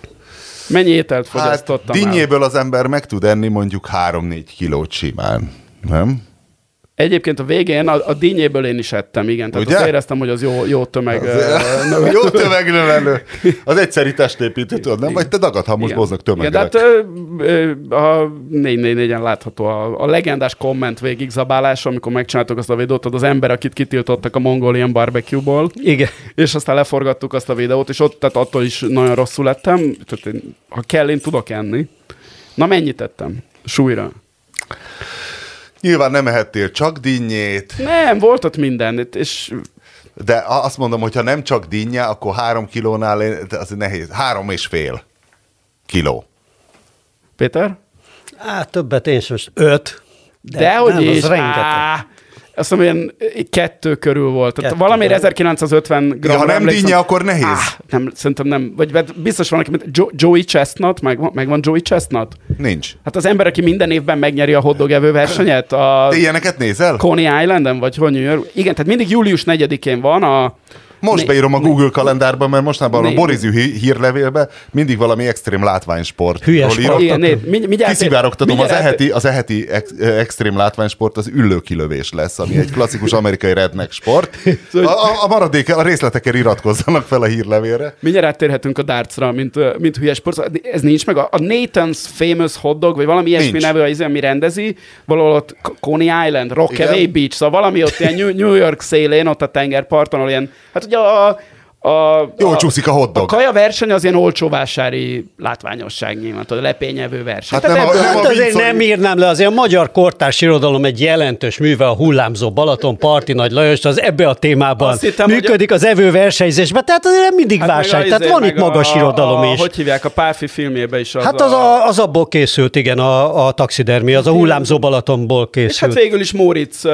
Mennyi ételt Hát fogyasztottam el? dinnyéből az ember meg tud enni mondjuk 3-4 kilót simán. Nem? Egyébként a végén a, a dinnyéből én is ettem, igen. Tehát Ugye? azt éreztem, hogy az jó, jó tömeg. Az- ö, növel- Jó tömegnövelő. Az egyszeri testépítő, tudod, nem? Vagy te dagadhalmos Igen. boznak Igen, de hát a 444-en látható a, a legendás komment végigzabálása, amikor megcsináltuk azt a videót, az ember, akit kitiltottak a Mongolian barbecue-ból, Igen. és aztán leforgattuk azt a videót, és ott, tehát attól is nagyon rosszul lettem. Tehát én, ha kell, én tudok enni. Na mennyit tettem? Súlyra. Nyilván nem ehettél csak dinnyét, Nem, volt ott minden, és de azt mondom, hogy ha nem csak dinnye, akkor három kilónál de az nehéz. Három és fél kiló. Péter? Á, többet én sem, öt. De, Dehogy nem, az is. rengeteg. Á, azt mondom, ilyen kettő körül volt. Kettő, valamire de- 1950 Ja, gram. ha nem dinnye, akkor nehéz. Á, nem, szerintem nem. Vagy biztos van, aki, jo- Joey Chestnut, meg, megvan Joey Chestnut? Nincs. Hát az ember, aki minden évben megnyeri a hotdog evő versenyet a Te ilyeneket nézel? Coney Islanden, vagy hogy New York. Igen, tehát mindig július 4-én van a... Most beírom a Google kalendárba, mert mostanában a Borizű hí- hírlevélbe mindig valami extrém látványsport. Hülye sport. Igen, né, mi- mindjárt, Kiszivárogtatom, az eheti, az eheti ex, extrém látványsport az üllőkilövés lesz, ami egy klasszikus amerikai redneck sport. A, a, a maradék, a részletekkel iratkozzanak fel a hírlevélre. Mindjárt áttérhetünk a dartsra, mint, mint hülyes sport. Ez nincs meg. A, a Nathan's Famous Hot Dog, vagy valami ilyesmi Nincs. nevű, az, ami rendezi, valahol ott Coney Island, Rockaway. Beach, szóval valami ott ilyen New- New York szélén, ott a tengerparton, ahol ilyen, hát ugye a, A, Jól csúszik a hotdog. A kaja verseny az ilyen olcsó vásári látványosság nyilván, tudod, lepényevő verseny. Hát Tehát nem a- ebből- nem Hát a azért viccor- nem írnám le, azért a magyar kortárs irodalom egy jelentős műve, a hullámzó Balaton, Parti Nagy Lajos, az ebbe a témában Azt hittem, hogy- működik az evő versenyzésben, tehát azért nem mindig Hát a tehát izé, van itt magas a, irodalom a, is. Hogy hívják, a Pálfi filmjében is az Hát az, a, az abból készült, igen, a, a taxidermi, az a hullámzó Balatonból És hát készült. végül is Móricz uh,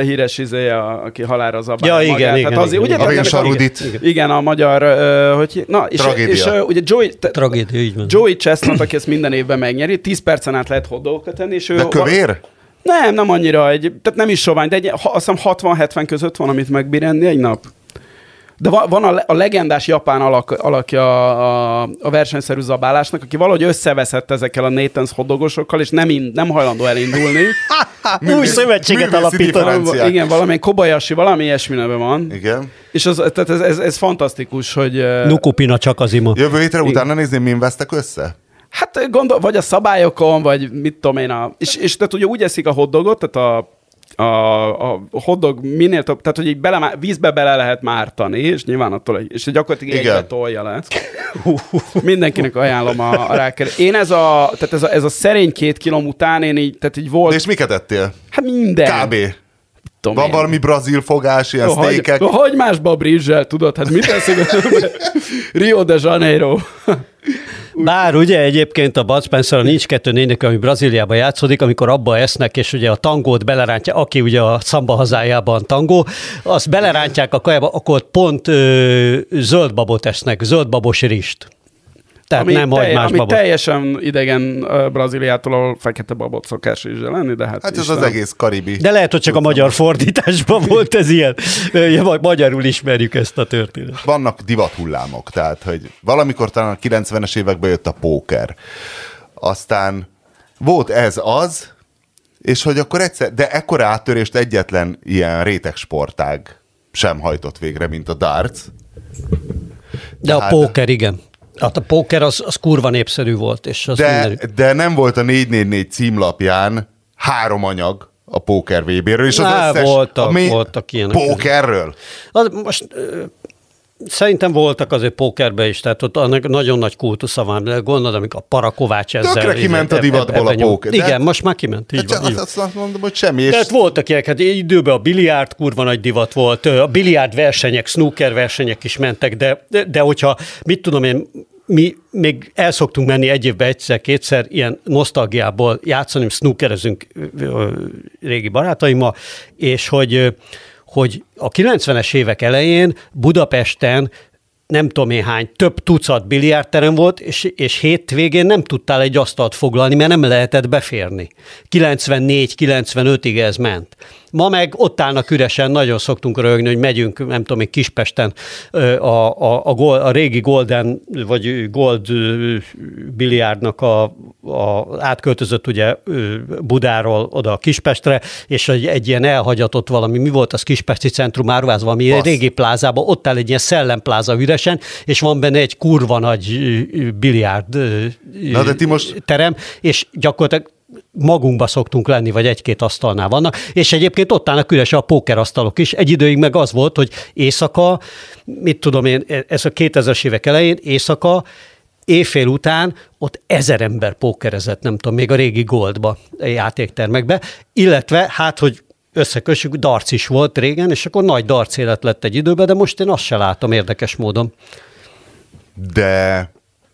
híres izéje, a- aki halára zabálja Ja, igen, magát. igen, Tehát azért, igen, ugye, igen. A Igen, a magyar, uh, hogy, na, és, Tragédia. és uh, ugye Joey, te, Tragédia, így van. Joey Chestnut, aki ezt minden évben megnyeri, 10 percen át lehet hoddogokat tenni, és ő... De kövér? Nem, nem annyira, egy, tehát nem is sovány, de egy, ha, azt hiszem 60-70 között van, amit megbír enni egy nap. De van, van a, le- a legendás japán alak, alakja a, a versenyszerű zabálásnak, aki valahogy összeveszett ezekkel a Nathan's hodogosokkal, és nem, in, nem hajlandó elindulni. Új szövetséget alapítanak. Igen, valamilyen Kobayashi, valami ilyesmi neve van. Igen. És az, tehát ez, ez, ez fantasztikus, hogy... Nukupina csak az ima. Jövő hétre utána nézném, min vesztek össze? Hát gondol, vagy a szabályokon, vagy mit tudom én, a, és, és tehát ugye úgy eszik a hotdogot, tehát a, a, a hotdog minél több, tehát hogy így bele, vízbe bele lehet mártani, és nyilván attól, egy- és gyakorlatilag Igen. egybe tolja le. Mindenkinek ajánlom a, a ráker. Én ez a, tehát ez a, ez a szerény két kilom után, én így, tehát így volt, De és miket ettél? hát minden. Kb. Tudom Van én. valami brazil fogás, ilyen hagy, sztékek? hogy másba a brizsel, tudod? Hát mit teszik? Rio de Janeiro. Bár ugye egyébként a Bud Spencer Nincs kettő nénik, ami Brazíliában játszódik, amikor abba esznek, és ugye a tangót belerántja, aki ugye a szamba hazájában tangó, azt belerántják a kajába, akkor pont ö, zöldbabot esznek, zöldbabos rist. Tehát ami, nem telj- ami babot. teljesen idegen uh, Brazíliától, ahol fekete babot szokás is lenni, de hát Hát ez az egész karibi. De lehet, hogy csak a magyar fordításban volt ez ilyen. Magyarul ismerjük ezt a történetet. vannak divathullámok, tehát hogy valamikor talán a 90-es években jött a póker. Aztán volt ez az, és hogy akkor egyszer, de ekkora áttörést egyetlen ilyen réteg sportág sem hajtott végre, mint a darts. De a Tehát- póker, igen. Hát a póker az, az kurva népszerű volt, és az De, minden... de nem volt a 444 címlapján három anyag a póker VB-ről, és az Á, összes... voltak- a mi- voltak ilyenek. Pókerről? Az, most szerintem voltak azért pókerben is, tehát ott annak nagyon nagy kultusza van, de gondolod, amikor a Parakovács ezzel... Tökre kiment a divatból a póker, de- Igen, most már kiment, így van. így azt, azt mondom, hogy semmi. És Tehát voltak ilyenek, hát időben a biliárd kurva nagy divat volt, a biliárd versenyek, snooker versenyek is mentek, de, de, de hogyha, mit tudom én, mi még el szoktunk menni egy évben egyszer, kétszer ilyen nosztalgiából játszani, snookerezünk régi barátaimmal, és hogy, hogy a 90-es évek elején Budapesten nem tudom én hány, több tucat biliárdterem volt, és, és hétvégén nem tudtál egy asztalt foglalni, mert nem lehetett beférni. 94-95-ig ez ment. Ma meg ott állnak üresen, nagyon szoktunk rögni, hogy megyünk, nem tudom én, Kispesten a, a, a, gol, a régi Golden, vagy Gold biliárdnak a, a, átköltözött ugye Budáról oda a Kispestre, és egy, egy ilyen elhagyatott valami, mi volt az Kispesti Centrum áruház, valami Basz. régi plázában, ott áll egy ilyen szellempláza üresen, és van benne egy kurva nagy biliárd Na, de ti most- terem, és gyakorlatilag magunkba szoktunk lenni, vagy egy-két asztalnál vannak, és egyébként ott állnak üres a pókerasztalok is. Egy időig meg az volt, hogy éjszaka, mit tudom én, ez a 2000-es évek elején, éjszaka, éjfél után ott ezer ember pókerezett, nem tudom, még a régi Goldba, a játéktermekbe, illetve hát, hogy összekössük, darc is volt régen, és akkor nagy darc élet lett egy időben, de most én azt se látom érdekes módon. de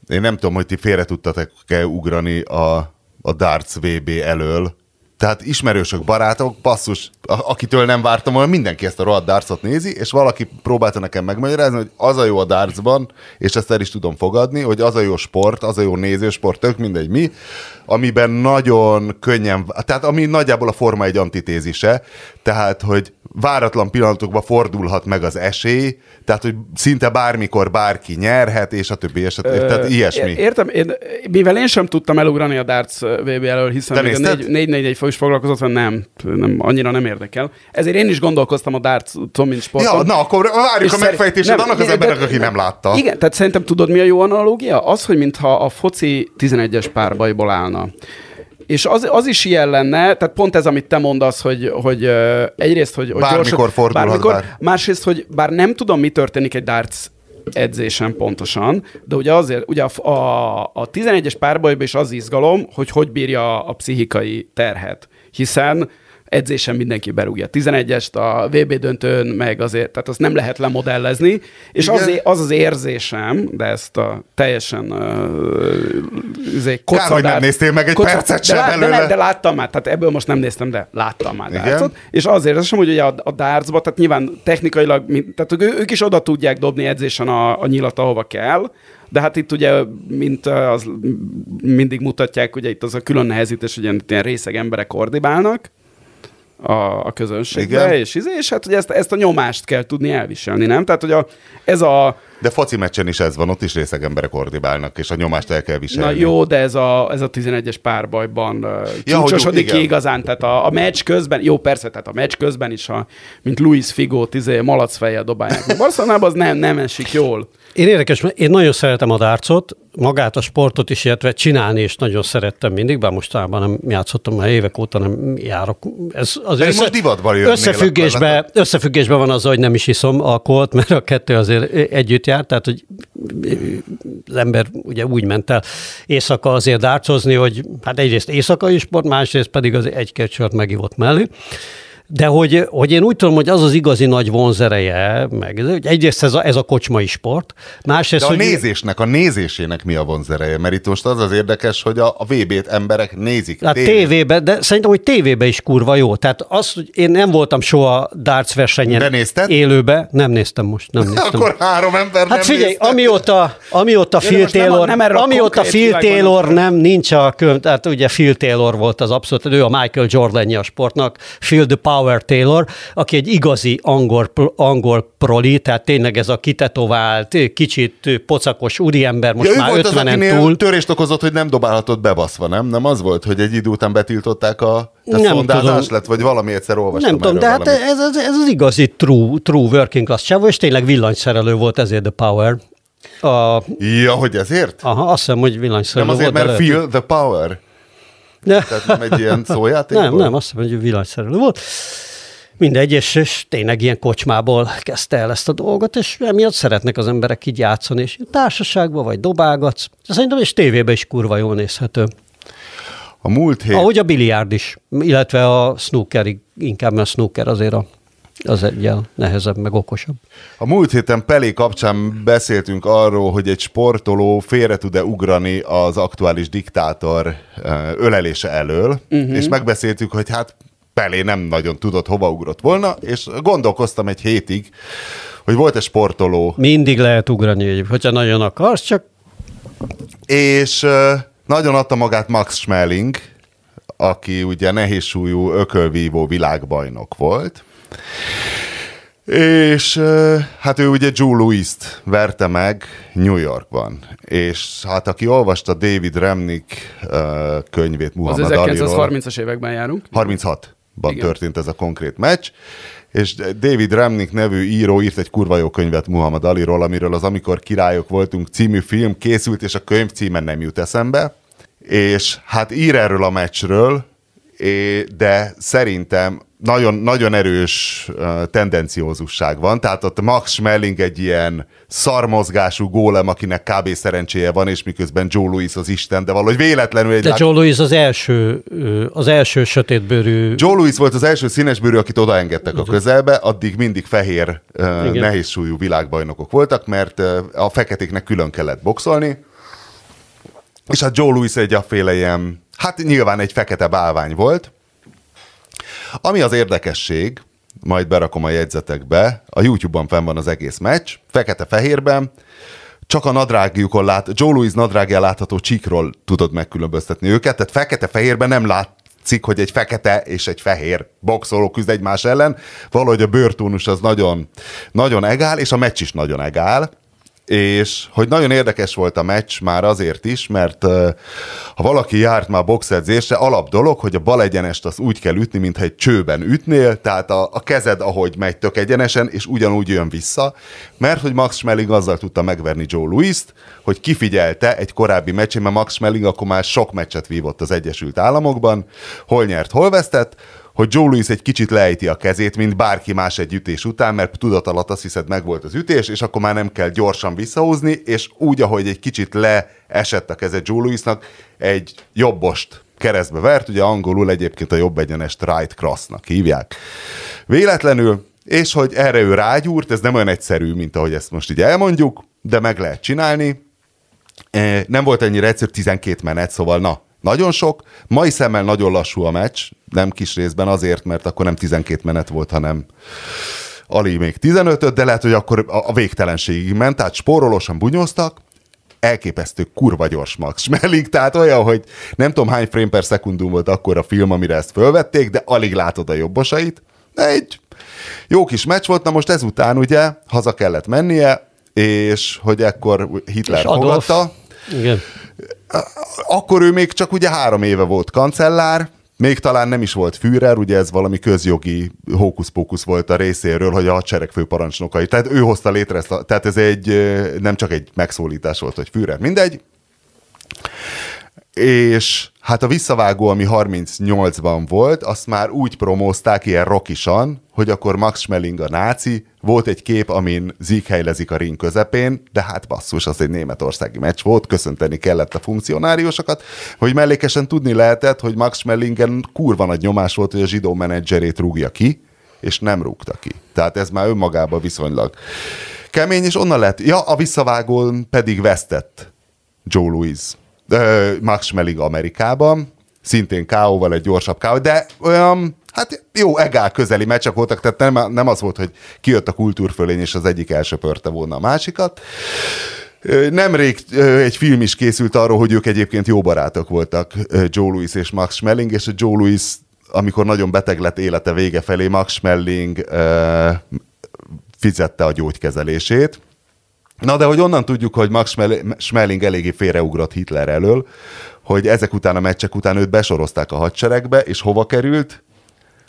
én nem tudom, hogy ti félre tudtatok-e ugrani a, a darts VB elől. Tehát ismerősök, barátok, basszus, akitől nem vártam volna, mindenki ezt a rohadt dartsot nézi, és valaki próbálta nekem megmagyarázni, hogy az a jó a dartsban, és ezt el is tudom fogadni, hogy az a jó sport, az a jó nézősport, tök mindegy mi, amiben nagyon könnyen, tehát ami nagyjából a forma egy antitézise, tehát, hogy váratlan pillanatokban fordulhat meg az esély, tehát, hogy szinte bármikor bárki nyerhet, és a többi, és a többi, tehát ilyesmi. Értem, én, mivel én sem tudtam elugrani a darts VB elől, hiszen a nézted? 4 fő is foglalkozott, vagy nem, nem, annyira nem érdekel. Ezért én is gondolkoztam a darts mint sporton. Ja, na akkor várjuk a megfejtésed nem, annak az embernek, aki nem látta. Igen, tehát szerintem tudod, mi a jó analógia? Az, hogy mintha a foci 11-es párbajból állna. És az, az is ilyen lenne, tehát pont ez, amit te mondasz, hogy, hogy egyrészt, hogy, hogy Bármikor fordulhat bár. másrészt, hogy bár nem tudom, mi történik egy darts edzésen pontosan, de ugye azért, ugye a, a, a 11-es párbajban is az izgalom, hogy hogy bírja a pszichikai terhet, hiszen edzésen mindenki berúgja. 11-est, a VB döntőn meg azért, tehát azt nem lehet lemodellezni, és az, az az érzésem, de ezt a teljesen uh, Kár, hogy nem néztél meg egy kocadár, percet sem de, belőle. De, de, de, láttam már, tehát ebből most nem néztem, de láttam már dárcot, és az érzésem, hogy ugye a, a dárcba, tehát nyilván technikailag, tehát ők is oda tudják dobni edzésen a, a nyilat, ahova kell, de hát itt ugye, mint az mindig mutatják, ugye itt az a külön nehezítés, hogy ilyen, ilyen részeg emberek ordibálnak, a, a közönségbe, Igen. és, izé, és hát ugye ezt, ezt a nyomást kell tudni elviselni, nem? Tehát, hogy a, ez a... De foci meccsen is ez van, ott is részeg emberek ordibálnak, és a nyomást el kell viselni. Na jó, de ez a, ez a 11-es párbajban ja, csúcsosodik ki igazán, tehát a, a meccs közben, jó persze, tehát a meccs közben is, a, mint Luis Figo, izé, malacfejjel dobálják. Barcelonában az nem, nem esik jól. Én érdekes, én nagyon szeretem a dárcot, magát a sportot is, illetve csinálni is nagyon szerettem mindig, bár mostában nem játszottam, már évek óta nem járok. Ez az össze, most divatban összefüggésben, összefüggésben van az, hogy nem is iszom alkoholt, mert a kettő azért együtt jár, tehát hogy az ember ugye úgy ment el éjszaka azért dárcozni, hogy hát egyrészt éjszakai sport, másrészt pedig az egy-két sört megivott mellé. De hogy, hogy én úgy tudom, hogy az az igazi nagy vonzereje, meg hogy egyrészt ez a, ez a kocsmai sport, másrészt, De a hogy... nézésnek, a nézésének mi a vonzereje? Mert itt most az az érdekes, hogy a, a VB-t emberek nézik. Hát tévébe, de szerintem, hogy tévébe is kurva jó. Tehát az, hogy én nem voltam soha darts versenyen de nézted? élőbe, nem néztem most, nem néztem. Akkor három ember Hát nem figyelj, nézte. amióta, amióta Phil most nem a- Taylor, nem a amióta Phil Taylor nem- nincs a könyv, tehát ugye Phil Taylor volt az abszolút, ő a Michael Jordan a sportnak, Phil the Power Taylor, aki egy igazi angol, angol proli, tehát tényleg ez a kitetovált, kicsit pocakos úriember, most ja, már volt az, 50-en akinél túl. törést okozott, hogy nem dobálhatott bebaszva, nem? Nem az volt, hogy egy idő után betiltották a, Nem szondázás tudom. lett, vagy valami egyszer olvastam Nem tudom, de hát ez, ez, ez az igazi true, true working class csávó, és tényleg villanyszerelő volt, ezért the power. A, Ja, hogy ezért? aha, azt hiszem, hogy villanyszerelő Nem azért, volt. mert feel the power? De, Tehát nem egy ilyen szójáték nem, volt? nem, azt hiszem, hogy villanyszerelő volt. Mindegy, és, és tényleg ilyen kocsmából kezdte el ezt a dolgot, és emiatt szeretnek az emberek így játszani, és társaságban vagy dobálgatsz. Szerintem és tévében is kurva jól nézhető. A múlt hét... Ahogy a biliárd is, illetve a snooker, inkább a snooker azért a, az egyel nehezebb, meg okosabb. A múlt héten Pelé kapcsán beszéltünk arról, hogy egy sportoló félre tud-e ugrani az aktuális diktátor ö, ölelése elől, uh-huh. és megbeszéltük, hogy hát Pelé nem nagyon tudott, hova ugrott volna, és gondolkoztam egy hétig, hogy volt egy sportoló, Mindig lehet ugrani, hogyha nagyon akarsz, csak és ö, nagyon adta magát Max Schmeling, aki ugye nehézsúlyú ökölvívó világbajnok volt, és hát ő ugye Joe Louis-t verte meg New Yorkban, és hát aki olvasta David Remnick könyvét Az Muhammad Aliról, 1930-as években járunk. 36-ban Igen. történt ez a konkrét meccs, és David Remnick nevű író írt egy kurva jó könyvet Muhammad Aliról, amiről az Amikor királyok voltunk című film készült, és a könyv címe nem jut eszembe, és hát ír erről a meccsről, de szerintem nagyon, nagyon erős uh, tendenciózusság van, tehát ott Max Schmeling egy ilyen szarmozgású gólem, akinek kb. szerencséje van, és miközben Joe Louis az Isten, de valahogy véletlenül egy de lát- Joe Louis az első, az első sötétbőrű Joe Louis volt az első színesbőrű, akit odaengedtek a közelbe, addig mindig fehér uh, nehézsúlyú világbajnokok voltak, mert uh, a feketéknek külön kellett boxolni, és hát Joe Louis egy afféle ilyen, hát nyilván egy fekete bálvány volt. Ami az érdekesség, majd berakom a jegyzetekbe, a YouTube-on fenn van az egész meccs, fekete-fehérben, csak a nadrágjukon lát, Joe Louis nadrágján látható csíkról tudod megkülönböztetni őket, tehát fekete-fehérben nem látszik, hogy egy fekete és egy fehér boxoló küzd egymás ellen, valahogy a bőrtónus az nagyon, nagyon egál, és a meccs is nagyon egál, és hogy nagyon érdekes volt a meccs már azért is, mert ha valaki járt már boxedzésre, alap dolog, hogy a bal egyenest az úgy kell ütni, mintha egy csőben ütnél, tehát a, a kezed, ahogy megy tök egyenesen, és ugyanúgy jön vissza, mert hogy Max Schmeling azzal tudta megverni Joe Louis-t, hogy kifigyelte egy korábbi meccsén, mert Max Schmeling akkor már sok meccset vívott az Egyesült Államokban, hol nyert, hol vesztett, hogy Joe Louis egy kicsit lejti a kezét, mint bárki más egy ütés után, mert tudat alatt azt hiszed meg volt az ütés, és akkor már nem kell gyorsan visszahúzni, és úgy, ahogy egy kicsit leesett a keze Joe Louisnak, egy jobbost keresztbe vert, ugye angolul egyébként a jobb egyenest right crossnak hívják. Véletlenül, és hogy erre ő rágyúrt, ez nem olyan egyszerű, mint ahogy ezt most így elmondjuk, de meg lehet csinálni. Eh, Nem volt ennyire egyszerű, 12 menet, szóval na, nagyon sok. Mai szemmel nagyon lassú a meccs, nem kis részben azért, mert akkor nem 12 menet volt, hanem alig még 15 de lehet, hogy akkor a végtelenségig ment, tehát spórolósan bunyóztak, elképesztő kurva gyors Max Schmeling, tehát olyan, hogy nem tudom hány frame per szekundum volt akkor a film, amire ezt fölvették, de alig látod a jobbosait. De egy jó kis meccs volt, na most ezután ugye haza kellett mennie, és hogy ekkor Hitler És fogadta, Igen. akkor ő még csak ugye három éve volt kancellár, még talán nem is volt Führer, ugye ez valami közjogi hókusz-pókusz volt a részéről, hogy a hadsereg főparancsnokai. Tehát ő hozta létre ezt, a, tehát ez egy, nem csak egy megszólítás volt, hogy Führer, mindegy. És hát a visszavágó, ami 38-ban volt, azt már úgy promózták ilyen rockisan, hogy akkor Max Schmeling a náci, volt egy kép, amin zikhelylezik a ring közepén, de hát basszus, az egy németországi meccs volt, köszönteni kellett a funkcionáriusokat, hogy mellékesen tudni lehetett, hogy Max Schmelingen kurva nagy nyomás volt, hogy a zsidó menedzserét rúgja ki, és nem rúgta ki. Tehát ez már önmagában viszonylag kemény, és onnan lett. Ja, a visszavágón pedig vesztett Joe Louis. Max Schmeling Amerikában, szintén KO-val egy gyorsabb KO, de olyan, hát jó, egál közeli meccsek voltak, tehát nem, nem az volt, hogy kijött a kultúrfölény, és az egyik elsöpörte volna a másikat. Nemrég egy film is készült arról, hogy ők egyébként jó barátok voltak, Joe Louis és Max Schmeling, és Joe Louis, amikor nagyon beteg lett élete vége felé, Max Schmeling fizette a gyógykezelését. Na de hogy onnan tudjuk, hogy Max Schmel- Schmeling eléggé félreugrott Hitler elől, hogy ezek után a meccsek után őt besorozták a hadseregbe, és hova került?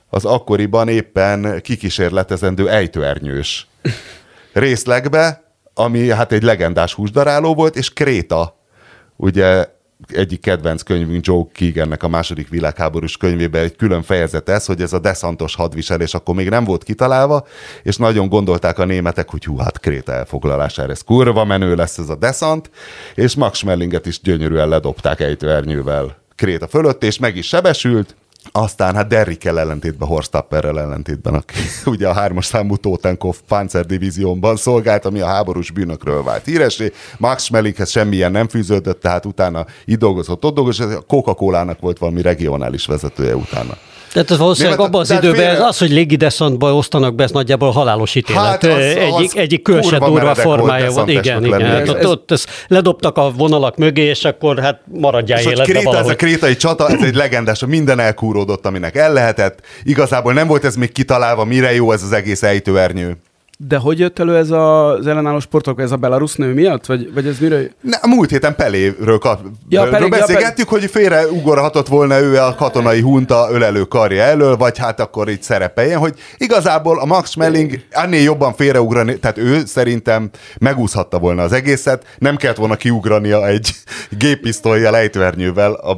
Az akkoriban éppen kikísérletezendő ejtőernyős részlegbe, ami hát egy legendás húsdaráló volt, és Kréta, ugye egyik kedvenc könyvünk Joe Keegannek a második világháborús könyvében egy külön fejezet ez, hogy ez a deszantos hadviselés akkor még nem volt kitalálva, és nagyon gondolták a németek, hogy hú, hát Kréta elfoglalására ez kurva menő lesz ez a deszant, és Max Schmelinget is gyönyörűen ledobták ejtőernyővel Kréta fölött, és meg is sebesült, aztán hát Derrickel ellentétben, Horst Tapperrel ellentétben, aki ugye a hármas számú Totenkopf panzerdivíziónban szolgált, ami a háborús bűnökről vált híresé. Max Schmelinghez semmilyen nem fűződött, tehát utána itt dolgozott, ott dolgozott, a Coca-Cola-nak volt valami regionális vezetője utána. Tehát ez valószínűleg Német- abban az tehát időben, félre- ez az, hogy légideszantba osztanak be, ez nagyjából halálos ítélet. Hát az- egyik, az egyik kül se durva volt formája van. Igen, igen. Hát Ez- ott, ott ezt ledobtak a vonalak mögé, és akkor hát maradjál És életbe Kréta, ez a krétai csata, ez egy legendás, minden elkúródott, aminek el lehetett. Igazából nem volt ez még kitalálva, mire jó ez az egész ejtőernyő. De hogy jött elő ez a- az ellenálló sportok, ez a belarusz nő miatt? Vagy, vagy ez mire? Ne, a múlt héten Peléről kap, Ja, ja, pedig- ja, beszélgettük, hogy félre ugorhatott volna ő a katonai hunta ölelő karja elől, vagy hát akkor így szerepeljen, hogy igazából a Max Schmeling ennél jobban félreugrani, tehát ő szerintem megúszhatta volna az egészet, nem kellett volna kiugrania egy géppisztolyjal, ejtőernyővel. A,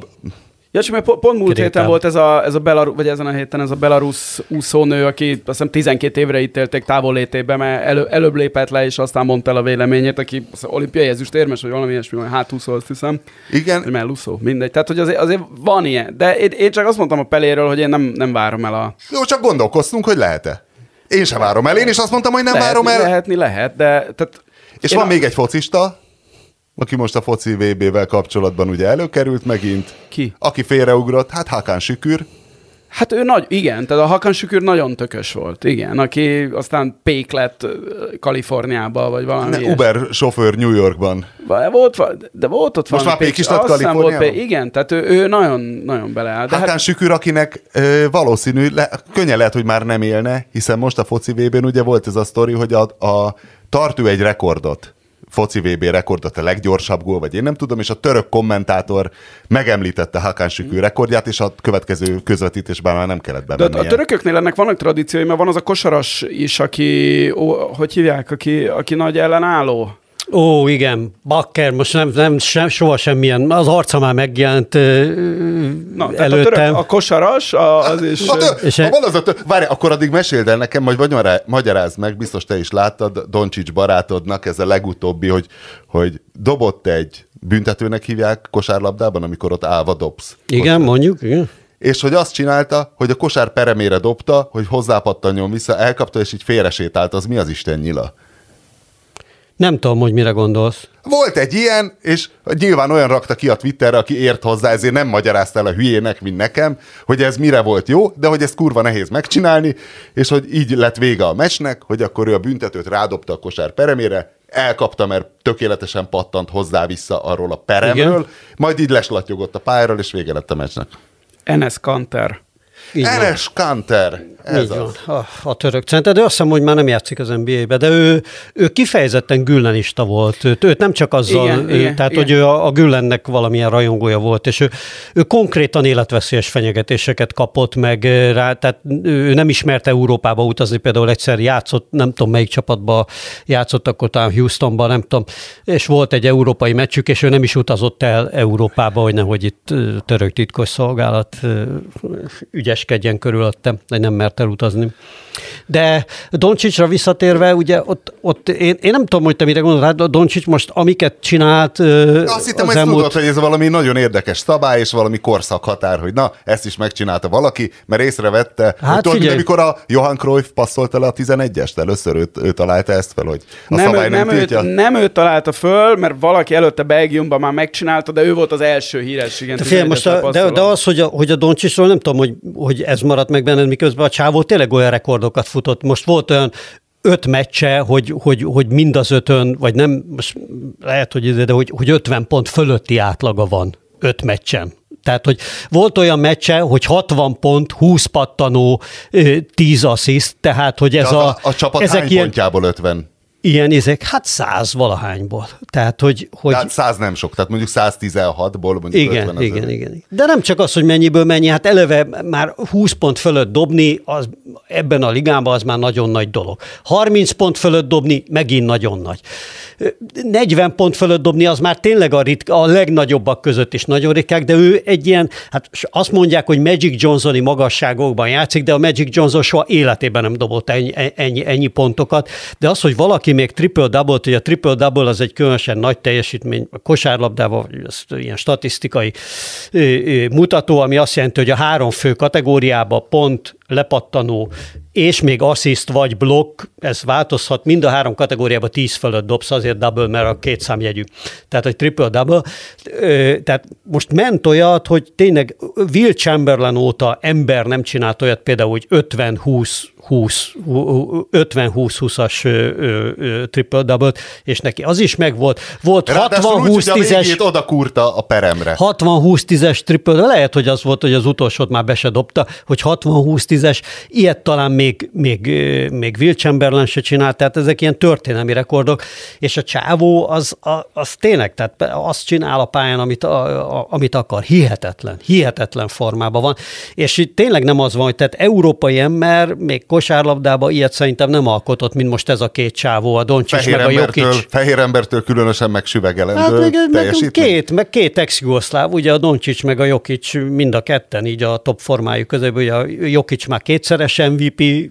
Ja, csak mert po- pont múlt Krétán. héten volt ez a, ez a Belarus, vagy ezen a héten ez a belarusz úszónő, aki azt hiszem 12 évre ítélték távollétébe, mert elő, előbb lépett le, és aztán mondta el a véleményét, aki hiszem, olimpiai ezüstérmes, vagy valami ilyesmi, vagy hátúszó, azt hiszem. igen, Vagy mellúszó, mindegy. Tehát, hogy azért, azért van ilyen. De én, én, csak azt mondtam a peléről, hogy én nem, nem várom el a... jó, csak gondolkoztunk, hogy lehet-e. Én sem várom el, én is azt mondtam, hogy nem lehetni, várom el. Lehetni lehet, de... Tehát, És én van a- még egy focista, aki most a foci VB-vel kapcsolatban ugye előkerült megint. Ki? Aki félreugrott, hát Hakan Sükür. Hát ő nagy, igen, tehát a Hakan Sükür nagyon tökös volt, igen, aki aztán pék lett Kaliforniába, vagy valami Ne. Uber sofőr New Yorkban. Volt, de volt ott Most már pék is lett Kaliforniában? pék- Igen, tehát ő, ő nagyon, nagyon beleáll. De Hakan hát, Sükür, akinek ö, valószínű, le, könnyen lehet, hogy már nem élne, hiszen most a foci VB-n ugye volt ez a sztori, hogy a, a tart ő egy rekordot foci VB rekordot, a leggyorsabb gól, vagy én nem tudom, és a török kommentátor megemlítette Hakan Sükür rekordját, és a következő közvetítésben már nem kellett de bemennie. a törököknél ennek vannak tradíciói, mert van az a kosaras is, aki, ó, hogy hívják, aki, aki nagy ellenálló. Ó, igen, Bakker, most nem, nem sem, soha semmilyen, az arca már megjelent ö, Na, tehát a, előttem. török, a kosaras, a, az is... A tö- És ha e- van az a tö- Várj, akkor addig meséld el nekem, vagy magyará- magyarázd meg, biztos te is láttad Doncsics barátodnak, ez a legutóbbi, hogy, hogy dobott egy büntetőnek hívják kosárlabdában, amikor ott állva dobsz. Igen, mondjuk, igen. És hogy azt csinálta, hogy a kosár peremére dobta, hogy hozzápattanjon vissza, elkapta, és így félresétált, az mi az Isten nyila? Nem tudom, hogy mire gondolsz. Volt egy ilyen, és nyilván olyan rakta ki a Twitterre, aki ért hozzá, ezért nem magyarázta el a hülyének, mint nekem, hogy ez mire volt jó, de hogy ezt kurva nehéz megcsinálni, és hogy így lett vége a meccsnek, hogy akkor ő a büntetőt rádobta a kosár peremére, elkapta, mert tökéletesen pattant hozzá vissza arról a peremről, Igen. majd így leslatyogott a pályáról, és vége lett a meccsnek. Enes Kanter. Enes Kanter, ez Így van, a, a török center, de azt hiszem, hogy már nem játszik az NBA-be, de ő, ő kifejezetten güllenista volt. Őt, őt nem csak azzal, Igen, ő, igen, tehát igen. hogy ő a, a Güllennek valamilyen rajongója volt, és ő, ő konkrétan életveszélyes fenyegetéseket kapott meg rá, tehát ő nem ismert Európába utazni, például egyszer játszott, nem tudom melyik csapatba játszott, akkor talán Houstonban, nem tudom, és volt egy európai meccsük, és ő nem is utazott el Európába, hogy nehogy itt török titkos szolgálat ügyeskedjen körülöttem, de nem mert elutazni. De Doncsicsra visszatérve, ugye ott, ott én, én nem tudom, hogy te mire gondolod, hát Doncsics most amiket csinált Azt hittem, az hogy elmúlt... tudod, hogy ez valami nagyon érdekes szabály, és valami korszakhatár, hogy na, ezt is megcsinálta valaki, mert észrevette, hát hogy tudod, mint amikor a Johan Cruyff passzolta le a 11-est, először ő, ő találta ezt fel, hogy a Nem, szabály ő, nem, nem, tiltja. őt, nem ő találta föl, mert valaki előtte Belgiumban már megcsinálta, de ő volt az első híres, igen. De, fél, 11-es most a, de, de az, hogy a, hogy a Doncsicsról nem tudom, hogy, hogy ez maradt meg benned, miközben a csávó tényleg olyan rekordokat futott. Most volt olyan öt meccse, hogy, hogy, hogy mind az ötön, vagy nem, most lehet, hogy ide, de hogy, hogy 50 pont fölötti átlaga van öt meccsen. Tehát, hogy volt olyan meccse, hogy 60 pont, 20 pattanó, ö, 10 assziszt, tehát, hogy De ez az a, a, a csapat ezek hány ilyen, pontjából 50? Ilyen izék, hát száz valahányból. Tehát, hogy, hogy Tehát 100 nem sok, tehát mondjuk 116-ból mondjuk igen, 50 az igen, öt. igen. De nem csak az, hogy mennyiből mennyi, hát eleve már 20 pont fölött dobni, az ebben a ligában az már nagyon nagy dolog. 30 pont fölött dobni, megint nagyon nagy. 40 pont fölött dobni, az már tényleg a, ritka, a legnagyobbak között is nagyon ritkák, de ő egy ilyen, hát azt mondják, hogy Magic Johnsoni magasságokban játszik, de a Magic Johnson soha életében nem dobott ennyi, ennyi, ennyi pontokat. De az, hogy valaki még triple-double, hogy a triple-double az egy különösen nagy teljesítmény a kosárlabdában, ez ilyen statisztikai mutató, ami azt jelenti, hogy a három fő kategóriába pont, lepattanó és még assziszt vagy blokk, ez változhat, mind a három kategóriában 10 fölött dobsz, azért double, mert a két számjegyű. Tehát, hogy triple-double. Tehát most ment olyat, hogy tényleg Will Chamberlain óta ember nem csinált olyat, például, hogy 50-20 20, 50-20-20-as triple-double és neki az is megvolt. Volt Ráadásul úgy, hogy a 60-20-10-es végét oda kurta a peremre. 60-20-10-es triple, lehet, hogy az volt, hogy az utolsót már be se dobta, hogy 60-20-10-es, ilyet talán még, még, még Will Chamberlain se csinált, tehát ezek ilyen történelmi rekordok, és a csávó az, az tényleg, tehát azt csinál a pályán, amit, a, a, amit akar. Hihetetlen, hihetetlen formában van. És itt tényleg nem az van, hogy tehát európai ember még kosárlabdában ilyet szerintem nem alkotott, mint most ez a két csávó, a Doncsics meg a embertől, Jokic. fehér embertől különösen megsüvegelendő Hát meg, két, meg két ex-jugoszláv, ugye a Doncsics meg a Jokic mind a ketten így a top formájuk között, ugye a Jokic már kétszeres MVP,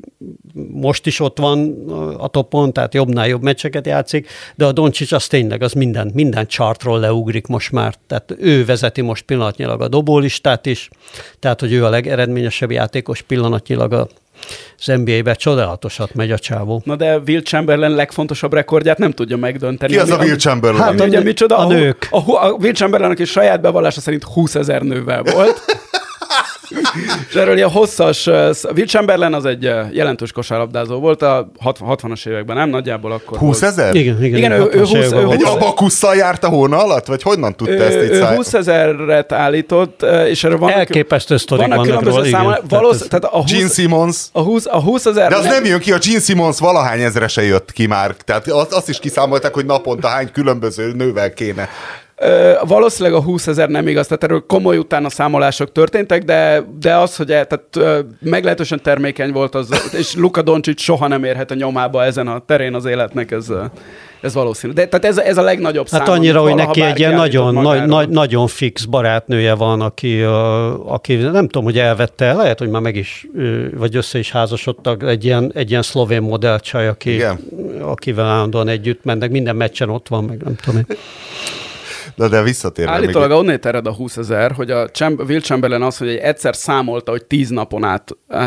most is ott van a topon, tehát jobbnál jobb meccseket játszik, de a Doncsics az tényleg az minden, minden chartról leugrik most már, tehát ő vezeti most pillanatnyilag a dobólistát is, tehát hogy ő a legeredményesebb játékos pillanatnyilag a az NBA-be csodálatosat megy a csávó. Na de Will Chamberlain legfontosabb rekordját nem tudja megdönteni. Ki az a Will Chamberlain? Hát, ugye micsoda? a nők. A, a, a Will Chamberlainnek is saját bevallása szerint 20 ezer nővel volt. És erről ilyen hosszas, Will Chamberlain az egy jelentős kosárlabdázó volt a 60, 60-as években, nem? Nagyjából akkor 20 volt. ezer? Igen, igen, Igen, ő- ő 60-as 20 években ő volt. Egy 20 abakusszal járt a hóna alatt? Vagy honnan tudta ezt Ő, így ő száj... 20 ezeret állított, és erről vannak, Elképesztő sztorik vannak vannak különböző róla, igen. számok. Tehát Valósz, tehát a 20, Gene Simmons. a 20, a 20 ezer... De az nem jön ki, a Gene Simmons valahány ezre se jött ki már. Tehát azt, azt is kiszámolták, hogy naponta hány különböző nővel kéne. Ö, valószínűleg a 20 ezer nem igaz, tehát erről komoly utána számolások történtek, de, de az, hogy e, tehát, ö, meglehetősen termékeny volt az, és Luka Doncic soha nem érhet a nyomába ezen a terén az életnek, ez, ez valószínű. De, tehát ez, ez a legnagyobb szám. Hát annyira, amit hogy neki egy ilyen nagyon, nagy, nagy, nagyon fix barátnője van, aki, a, aki nem tudom, hogy elvette, lehet, hogy már meg is, vagy össze is házasodtak, egy ilyen, egy ilyen szlovén modellcsaj, aki, Igen. akivel állandóan együtt mennek, minden meccsen ott van, meg nem tudom én. De, de visszatérve még... Állítólag onnét ered a 20 ezer, hogy a Chamber, Will Chamberlain az, hogy egy egyszer számolta, hogy 10 napon át uh,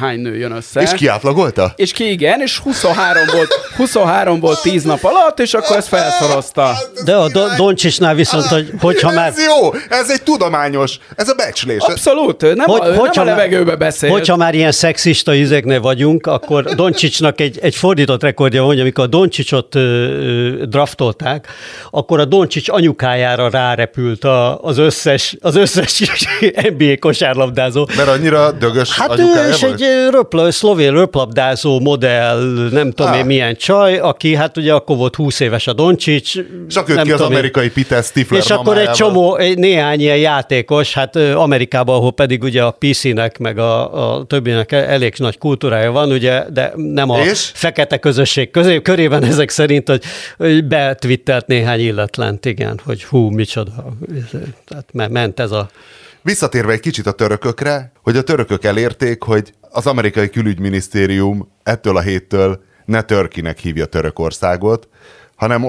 hány nő jön össze. És kiátlagolta? És ki igen, és 23 volt, 23 volt 10 nap alatt, és akkor ezt felszorozta. De a Do- Doncsicsnál viszont, hogy, hogyha már... Ez jó, ez egy tudományos, ez a becslés. Abszolút, nem, Hogy- a, nem hogyha a levegőbe beszél. Hogyha már ilyen szexista izéknél vagyunk, akkor Doncsicsnak egy, egy fordított rekordja van, hogy amikor a Doncsicsot ö, ö, draftolták, akkor a Doncsics anyukájára rárepült a, az összes, az összes NBA kosárlabdázó. Mert annyira dögös Hát ő is egy röpla, szlovén röplabdázó modell, nem tudom Á. én milyen csaj, aki hát ugye akkor volt 20 éves a Doncsics. És akkor nem ki az én. amerikai Peter Stifler És akkor egy csomó, egy néhány ilyen játékos, hát Amerikában, ahol pedig ugye a PC-nek, meg a, a többinek elég nagy kultúrája van, ugye, de nem a És? fekete közösség közé, körében ezek szerint, hogy, hogy betwittelt néhány illetlent, igen, hogy hú, micsoda. Tehát me- ment ez a... Visszatérve egy kicsit a törökökre, hogy a törökök elérték, hogy az amerikai külügyminisztérium ettől a héttől ne Törkinek hívja Törökországot, hanem,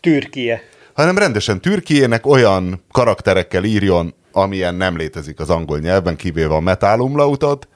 Türkie. hanem rendesen Türkiének olyan karakterekkel írjon, amilyen nem létezik az angol nyelvben, kivéve a metálumlautot,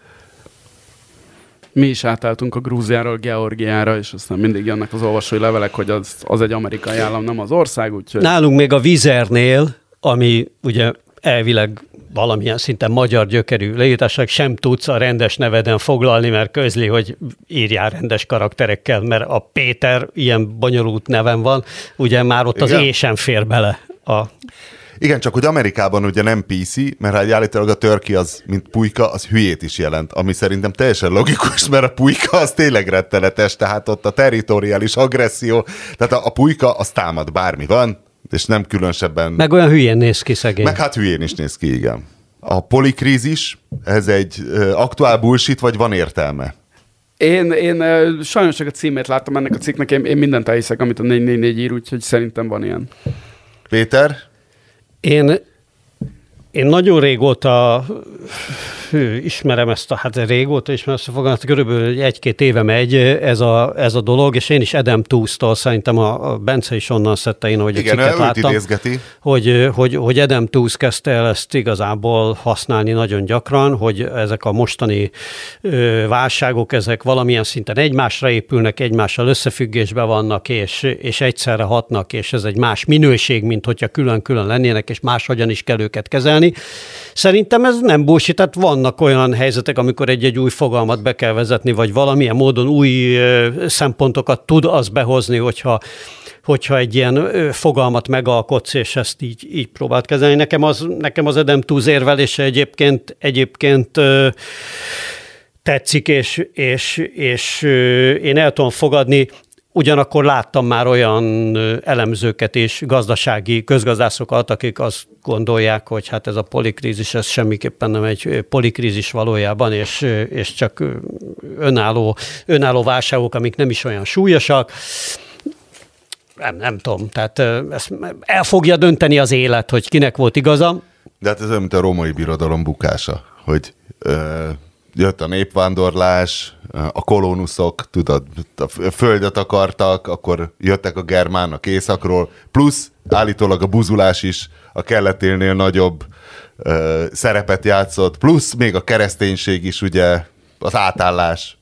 Mi is átálltunk a Grúziáról Georgiára, és aztán mindig jönnek az olvasói levelek, hogy az, az egy amerikai állam, nem az ország, úgyhogy... Nálunk még a Vizernél, ami ugye elvileg valamilyen szinten magyar gyökerű leírásnak sem tudsz a rendes neveden foglalni, mert közli, hogy írjál rendes karakterekkel, mert a Péter ilyen bonyolult neven van, ugye már ott Igen. az é sem fér bele a Igen, csak hogy Amerikában ugye nem PC, mert hát állítólag a törki az, mint pulyka, az hülyét is jelent, ami szerintem teljesen logikus, mert a pulyka az tényleg rettenetes, tehát ott a territoriális agresszió, tehát a, a pulyka az támad, bármi van, és nem különösebben... Meg olyan hülyén néz ki szegény. Meg hát hülyén is néz ki, igen. A polikrízis, ez egy aktuál bullshit, vagy van értelme? Én, én sajnos csak a címét láttam ennek a cikknek, én, én mindent elhiszek, amit a 444 ír, úgyhogy szerintem van ilyen. Péter? Én, én nagyon régóta hű, ismerem ezt a, hát régóta ismerem ezt a fogalmat, körülbelül egy-két éve megy ez a, ez a dolog, és én is Edem Túsztól, szerintem a, a Bence is onnan szedte én, hogy Igen, a cikket láttam, idézgeti. hogy, hogy, hogy Edem Túsz kezdte el ezt igazából használni nagyon gyakran, hogy ezek a mostani ö, válságok, ezek valamilyen szinten egymásra épülnek, egymással összefüggésben vannak, és, és egyszerre hatnak, és ez egy más minőség, mint hogyha külön-külön lennének, és máshogyan is kell őket kezelni. Szerintem ez nem bullshit, tehát vannak olyan helyzetek, amikor egy-egy új fogalmat be kell vezetni, vagy valamilyen módon új szempontokat tud az behozni, hogyha hogyha egy ilyen fogalmat megalkotsz, és ezt így, így próbált kezelni. Nekem az, nekem az Edem Túz érvelése egyébként, egyébként tetszik, és, és, és én el tudom fogadni, Ugyanakkor láttam már olyan elemzőket és gazdasági közgazdászokat, akik azt gondolják, hogy hát ez a polikrízis, ez semmiképpen nem egy polikrízis valójában, és, és csak önálló, önálló válságok, amik nem is olyan súlyosak. Nem, nem tudom, tehát ezt el fogja dönteni az élet, hogy kinek volt igaza. De hát ez olyan, mint a római birodalom bukása, hogy ö, jött a népvándorlás, a kolónuszok, tudod, a földet akartak, akkor jöttek a germánok északról, plusz állítólag a buzulás is a kelletélnél nagyobb ö, szerepet játszott, plusz még a kereszténység is ugye, az átállás.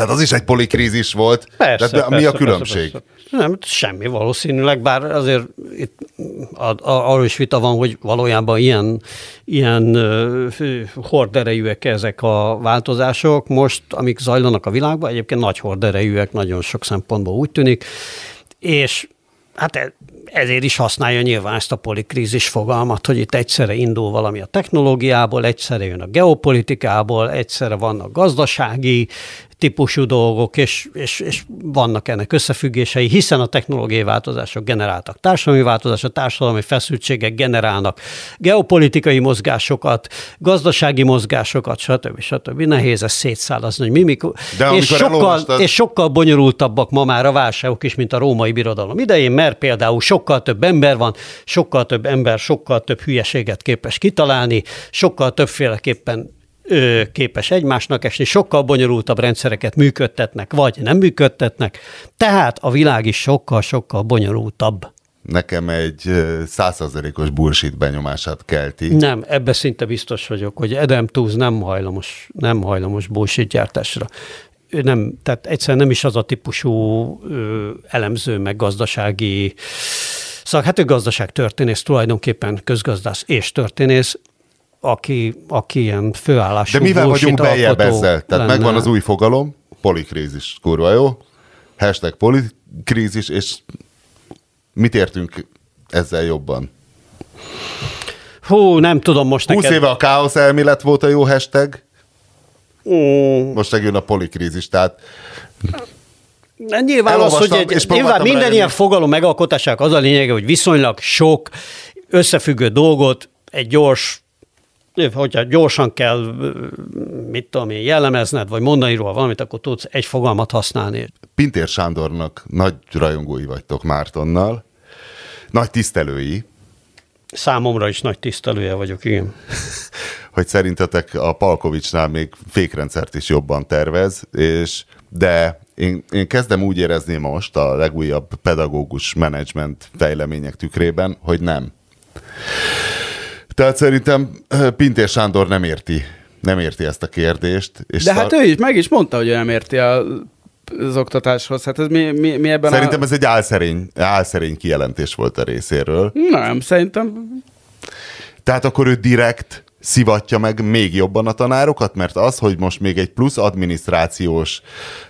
Tehát az is egy polikrízis volt. Persze, Tehát mi persze, a különbség? Persze, persze. Nem, semmi valószínűleg, bár azért itt a, a, arról is vita van, hogy valójában ilyen, ilyen uh, horderejűek ezek a változások most, amik zajlanak a világban, egyébként nagy horderejűek nagyon sok szempontból úgy tűnik, és hát e- ezért is használja nyilván ezt a polikrízis fogalmat, hogy itt egyszerre indul valami a technológiából, egyszerre jön a geopolitikából, egyszerre vannak gazdasági típusú dolgok, és, és, és vannak ennek összefüggései, hiszen a technológiai változások generáltak társadalmi változások, társadalmi feszültségek generálnak geopolitikai mozgásokat, gazdasági mozgásokat, stb. stb. Nehéz ezt szétszállazni, hogy mi mikor. De és, sokkal, elolvastad- és sokkal bonyolultabbak ma már a válságok is, mint a római birodalom idején, mert például sokkal több ember van, sokkal több ember sokkal több hülyeséget képes kitalálni, sokkal többféleképpen képes egymásnak esni, sokkal bonyolultabb rendszereket működtetnek, vagy nem működtetnek, tehát a világ is sokkal-sokkal bonyolultabb. Nekem egy százszerzelékos bullshit benyomását kelti. Nem, ebbe szinte biztos vagyok, hogy Adam Tooze nem hajlamos, nem hajlamos bullshit gyártásra. Ő nem, tehát egyszerűen nem is az a típusú ö, elemző, meg gazdasági Szóval hát ő gazdaságtörténész, tulajdonképpen közgazdász és történész, aki, aki ilyen főállású De mivel vagyunk beljebb ezzel? Tehát lenne. megvan az új fogalom, polikrízis, kurva jó. Hashtag polikrízis, és mit értünk ezzel jobban? Hú, nem tudom most 20 neked. éve a káosz elmélet volt a jó hashtag, Mm, most megjön a polikrízis, tehát Nyilván az, Elolvastam, hogy egy, és nyilván minden rájönni. ilyen fogalom megalkotásának az a lényege, hogy viszonylag sok összefüggő dolgot egy gyors hogyha gyorsan kell, mit tudom én, jellemezned, vagy mondani róla valamit, akkor tudsz egy fogalmat használni. Pintér Sándornak nagy rajongói vagytok Mártonnal, nagy tisztelői, Számomra is nagy tisztelője vagyok, igen. hogy szerintetek a Palkovicsnál még fékrendszert is jobban tervez, és de én, én kezdem úgy érezni most a legújabb pedagógus menedzsment fejlemények tükrében, hogy nem. Tehát szerintem ö, Pintér Sándor nem érti, nem érti ezt a kérdést. És De szar- hát ő is, meg is mondta, hogy ő nem érti a, az oktatáshoz. Hát ez mi, mi, mi ebben Szerintem a... ez egy álszerény, álszerény kijelentés volt a részéről. Nem, szerintem Tehát akkor ő direkt szivatja meg még jobban a tanárokat, mert az, hogy most még egy plusz adminisztrációs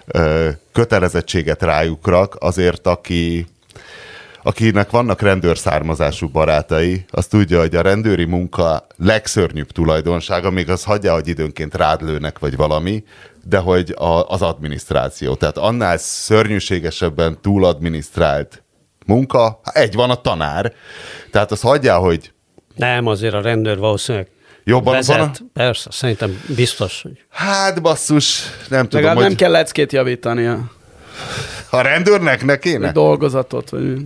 ö, kötelezettséget rájuk rak, azért aki akinek vannak rendőrszármazású barátai, az tudja, hogy a rendőri munka legszörnyűbb tulajdonsága, még az hagyja, hogy időnként rád lőnek, vagy valami, de hogy a, az adminisztráció. Tehát annál szörnyűségesebben túladminisztrált munka, egy van a tanár. Tehát az hagyja, hogy Nem, azért a rendőr valószínűleg Jobban vezet. van Persze, szerintem biztos, hogy Hát basszus, nem tudom, legalább hogy nem kell leckét javítani a rendőrnek ne kéne. dolgozatot. Vagy...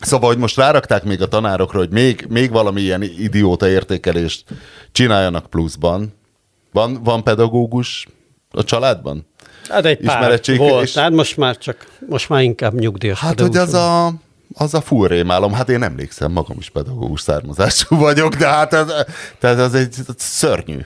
Szóval, hogy most rárakták még a tanárokra, hogy még, még valami ilyen idióta értékelést csináljanak pluszban. Van, van pedagógus a családban? hát egy pár volt, és- hát most már csak, most már inkább nyugdíjas. Hát, hogy pedagógus az a, az a full rémálom. Hát én emlékszem, magam is pedagógus származású vagyok, de hát ez, tehát ez egy szörnyű.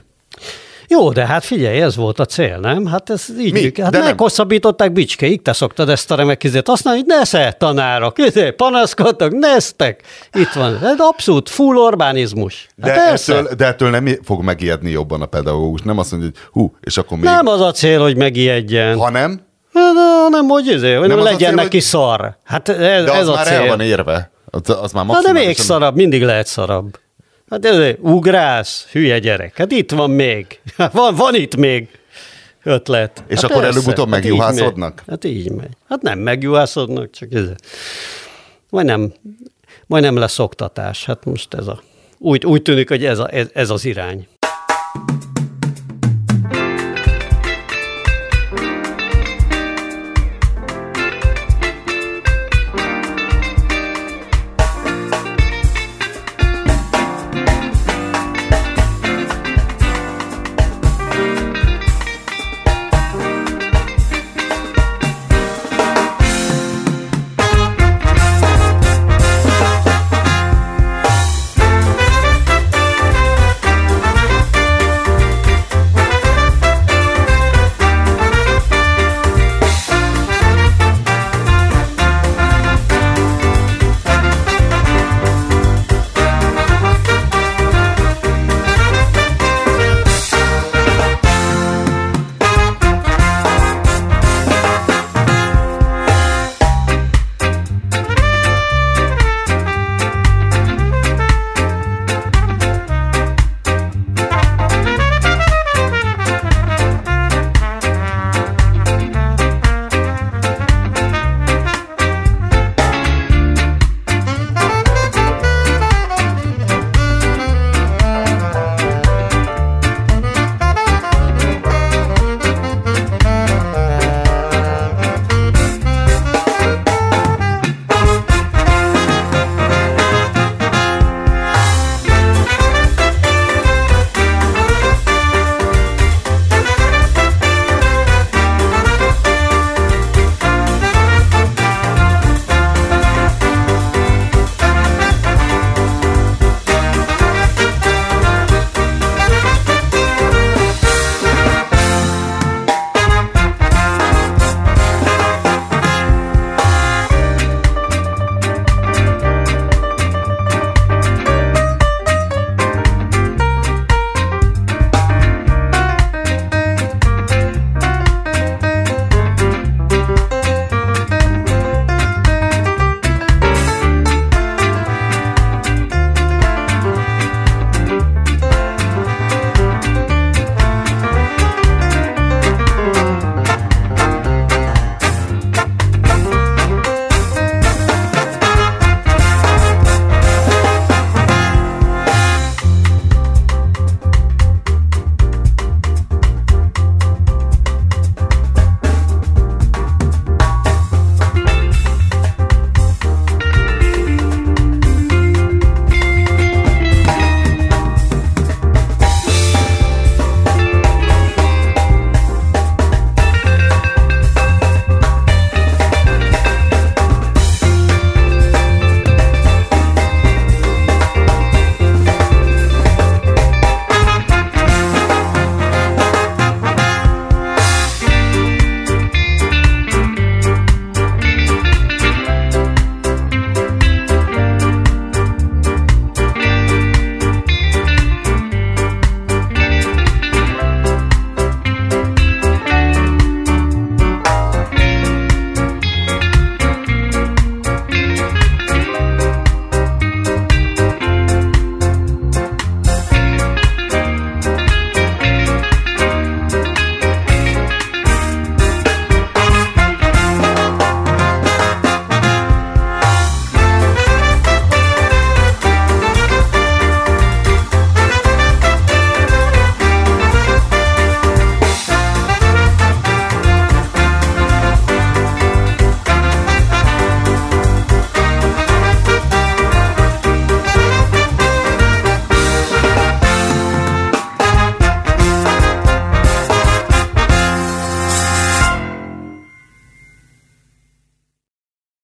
Jó, de hát figyelj, ez volt a cél, nem? Hát ez így Mi? működik. Hát De meghosszabbították bicskéig, te szoktad ezt a remek izét használni, hogy nesze, tanárok, izé, panaszkodtak, neztek. Itt van, ez abszolút full Orbánizmus. Hát De, persze. ettől, de ettől nem fog megijedni jobban a pedagógus. Nem azt mondja, hogy hú, és akkor még... Nem az a cél, hogy megijedjen. Ha... Hanem, Nem, hogy izé, nem, az a legyen cél, neki hogy- szar. Hát ez, de az ez a már cél. el van érve. Az, az már Na de még szarabb, mindig lehet szarabb. Hát ez ugrász, hülye gyerek. Hát itt van még. Hát van, van itt még ötlet. És hát akkor előbb-utóbb így megjuhászodnak? megy. Hát így megy. Hát nem megjuhászodnak, csak ez. Majd nem, majd nem lesz oktatás. Hát most ez a... Úgy, úgy tűnik, hogy ez, a, ez, ez az irány.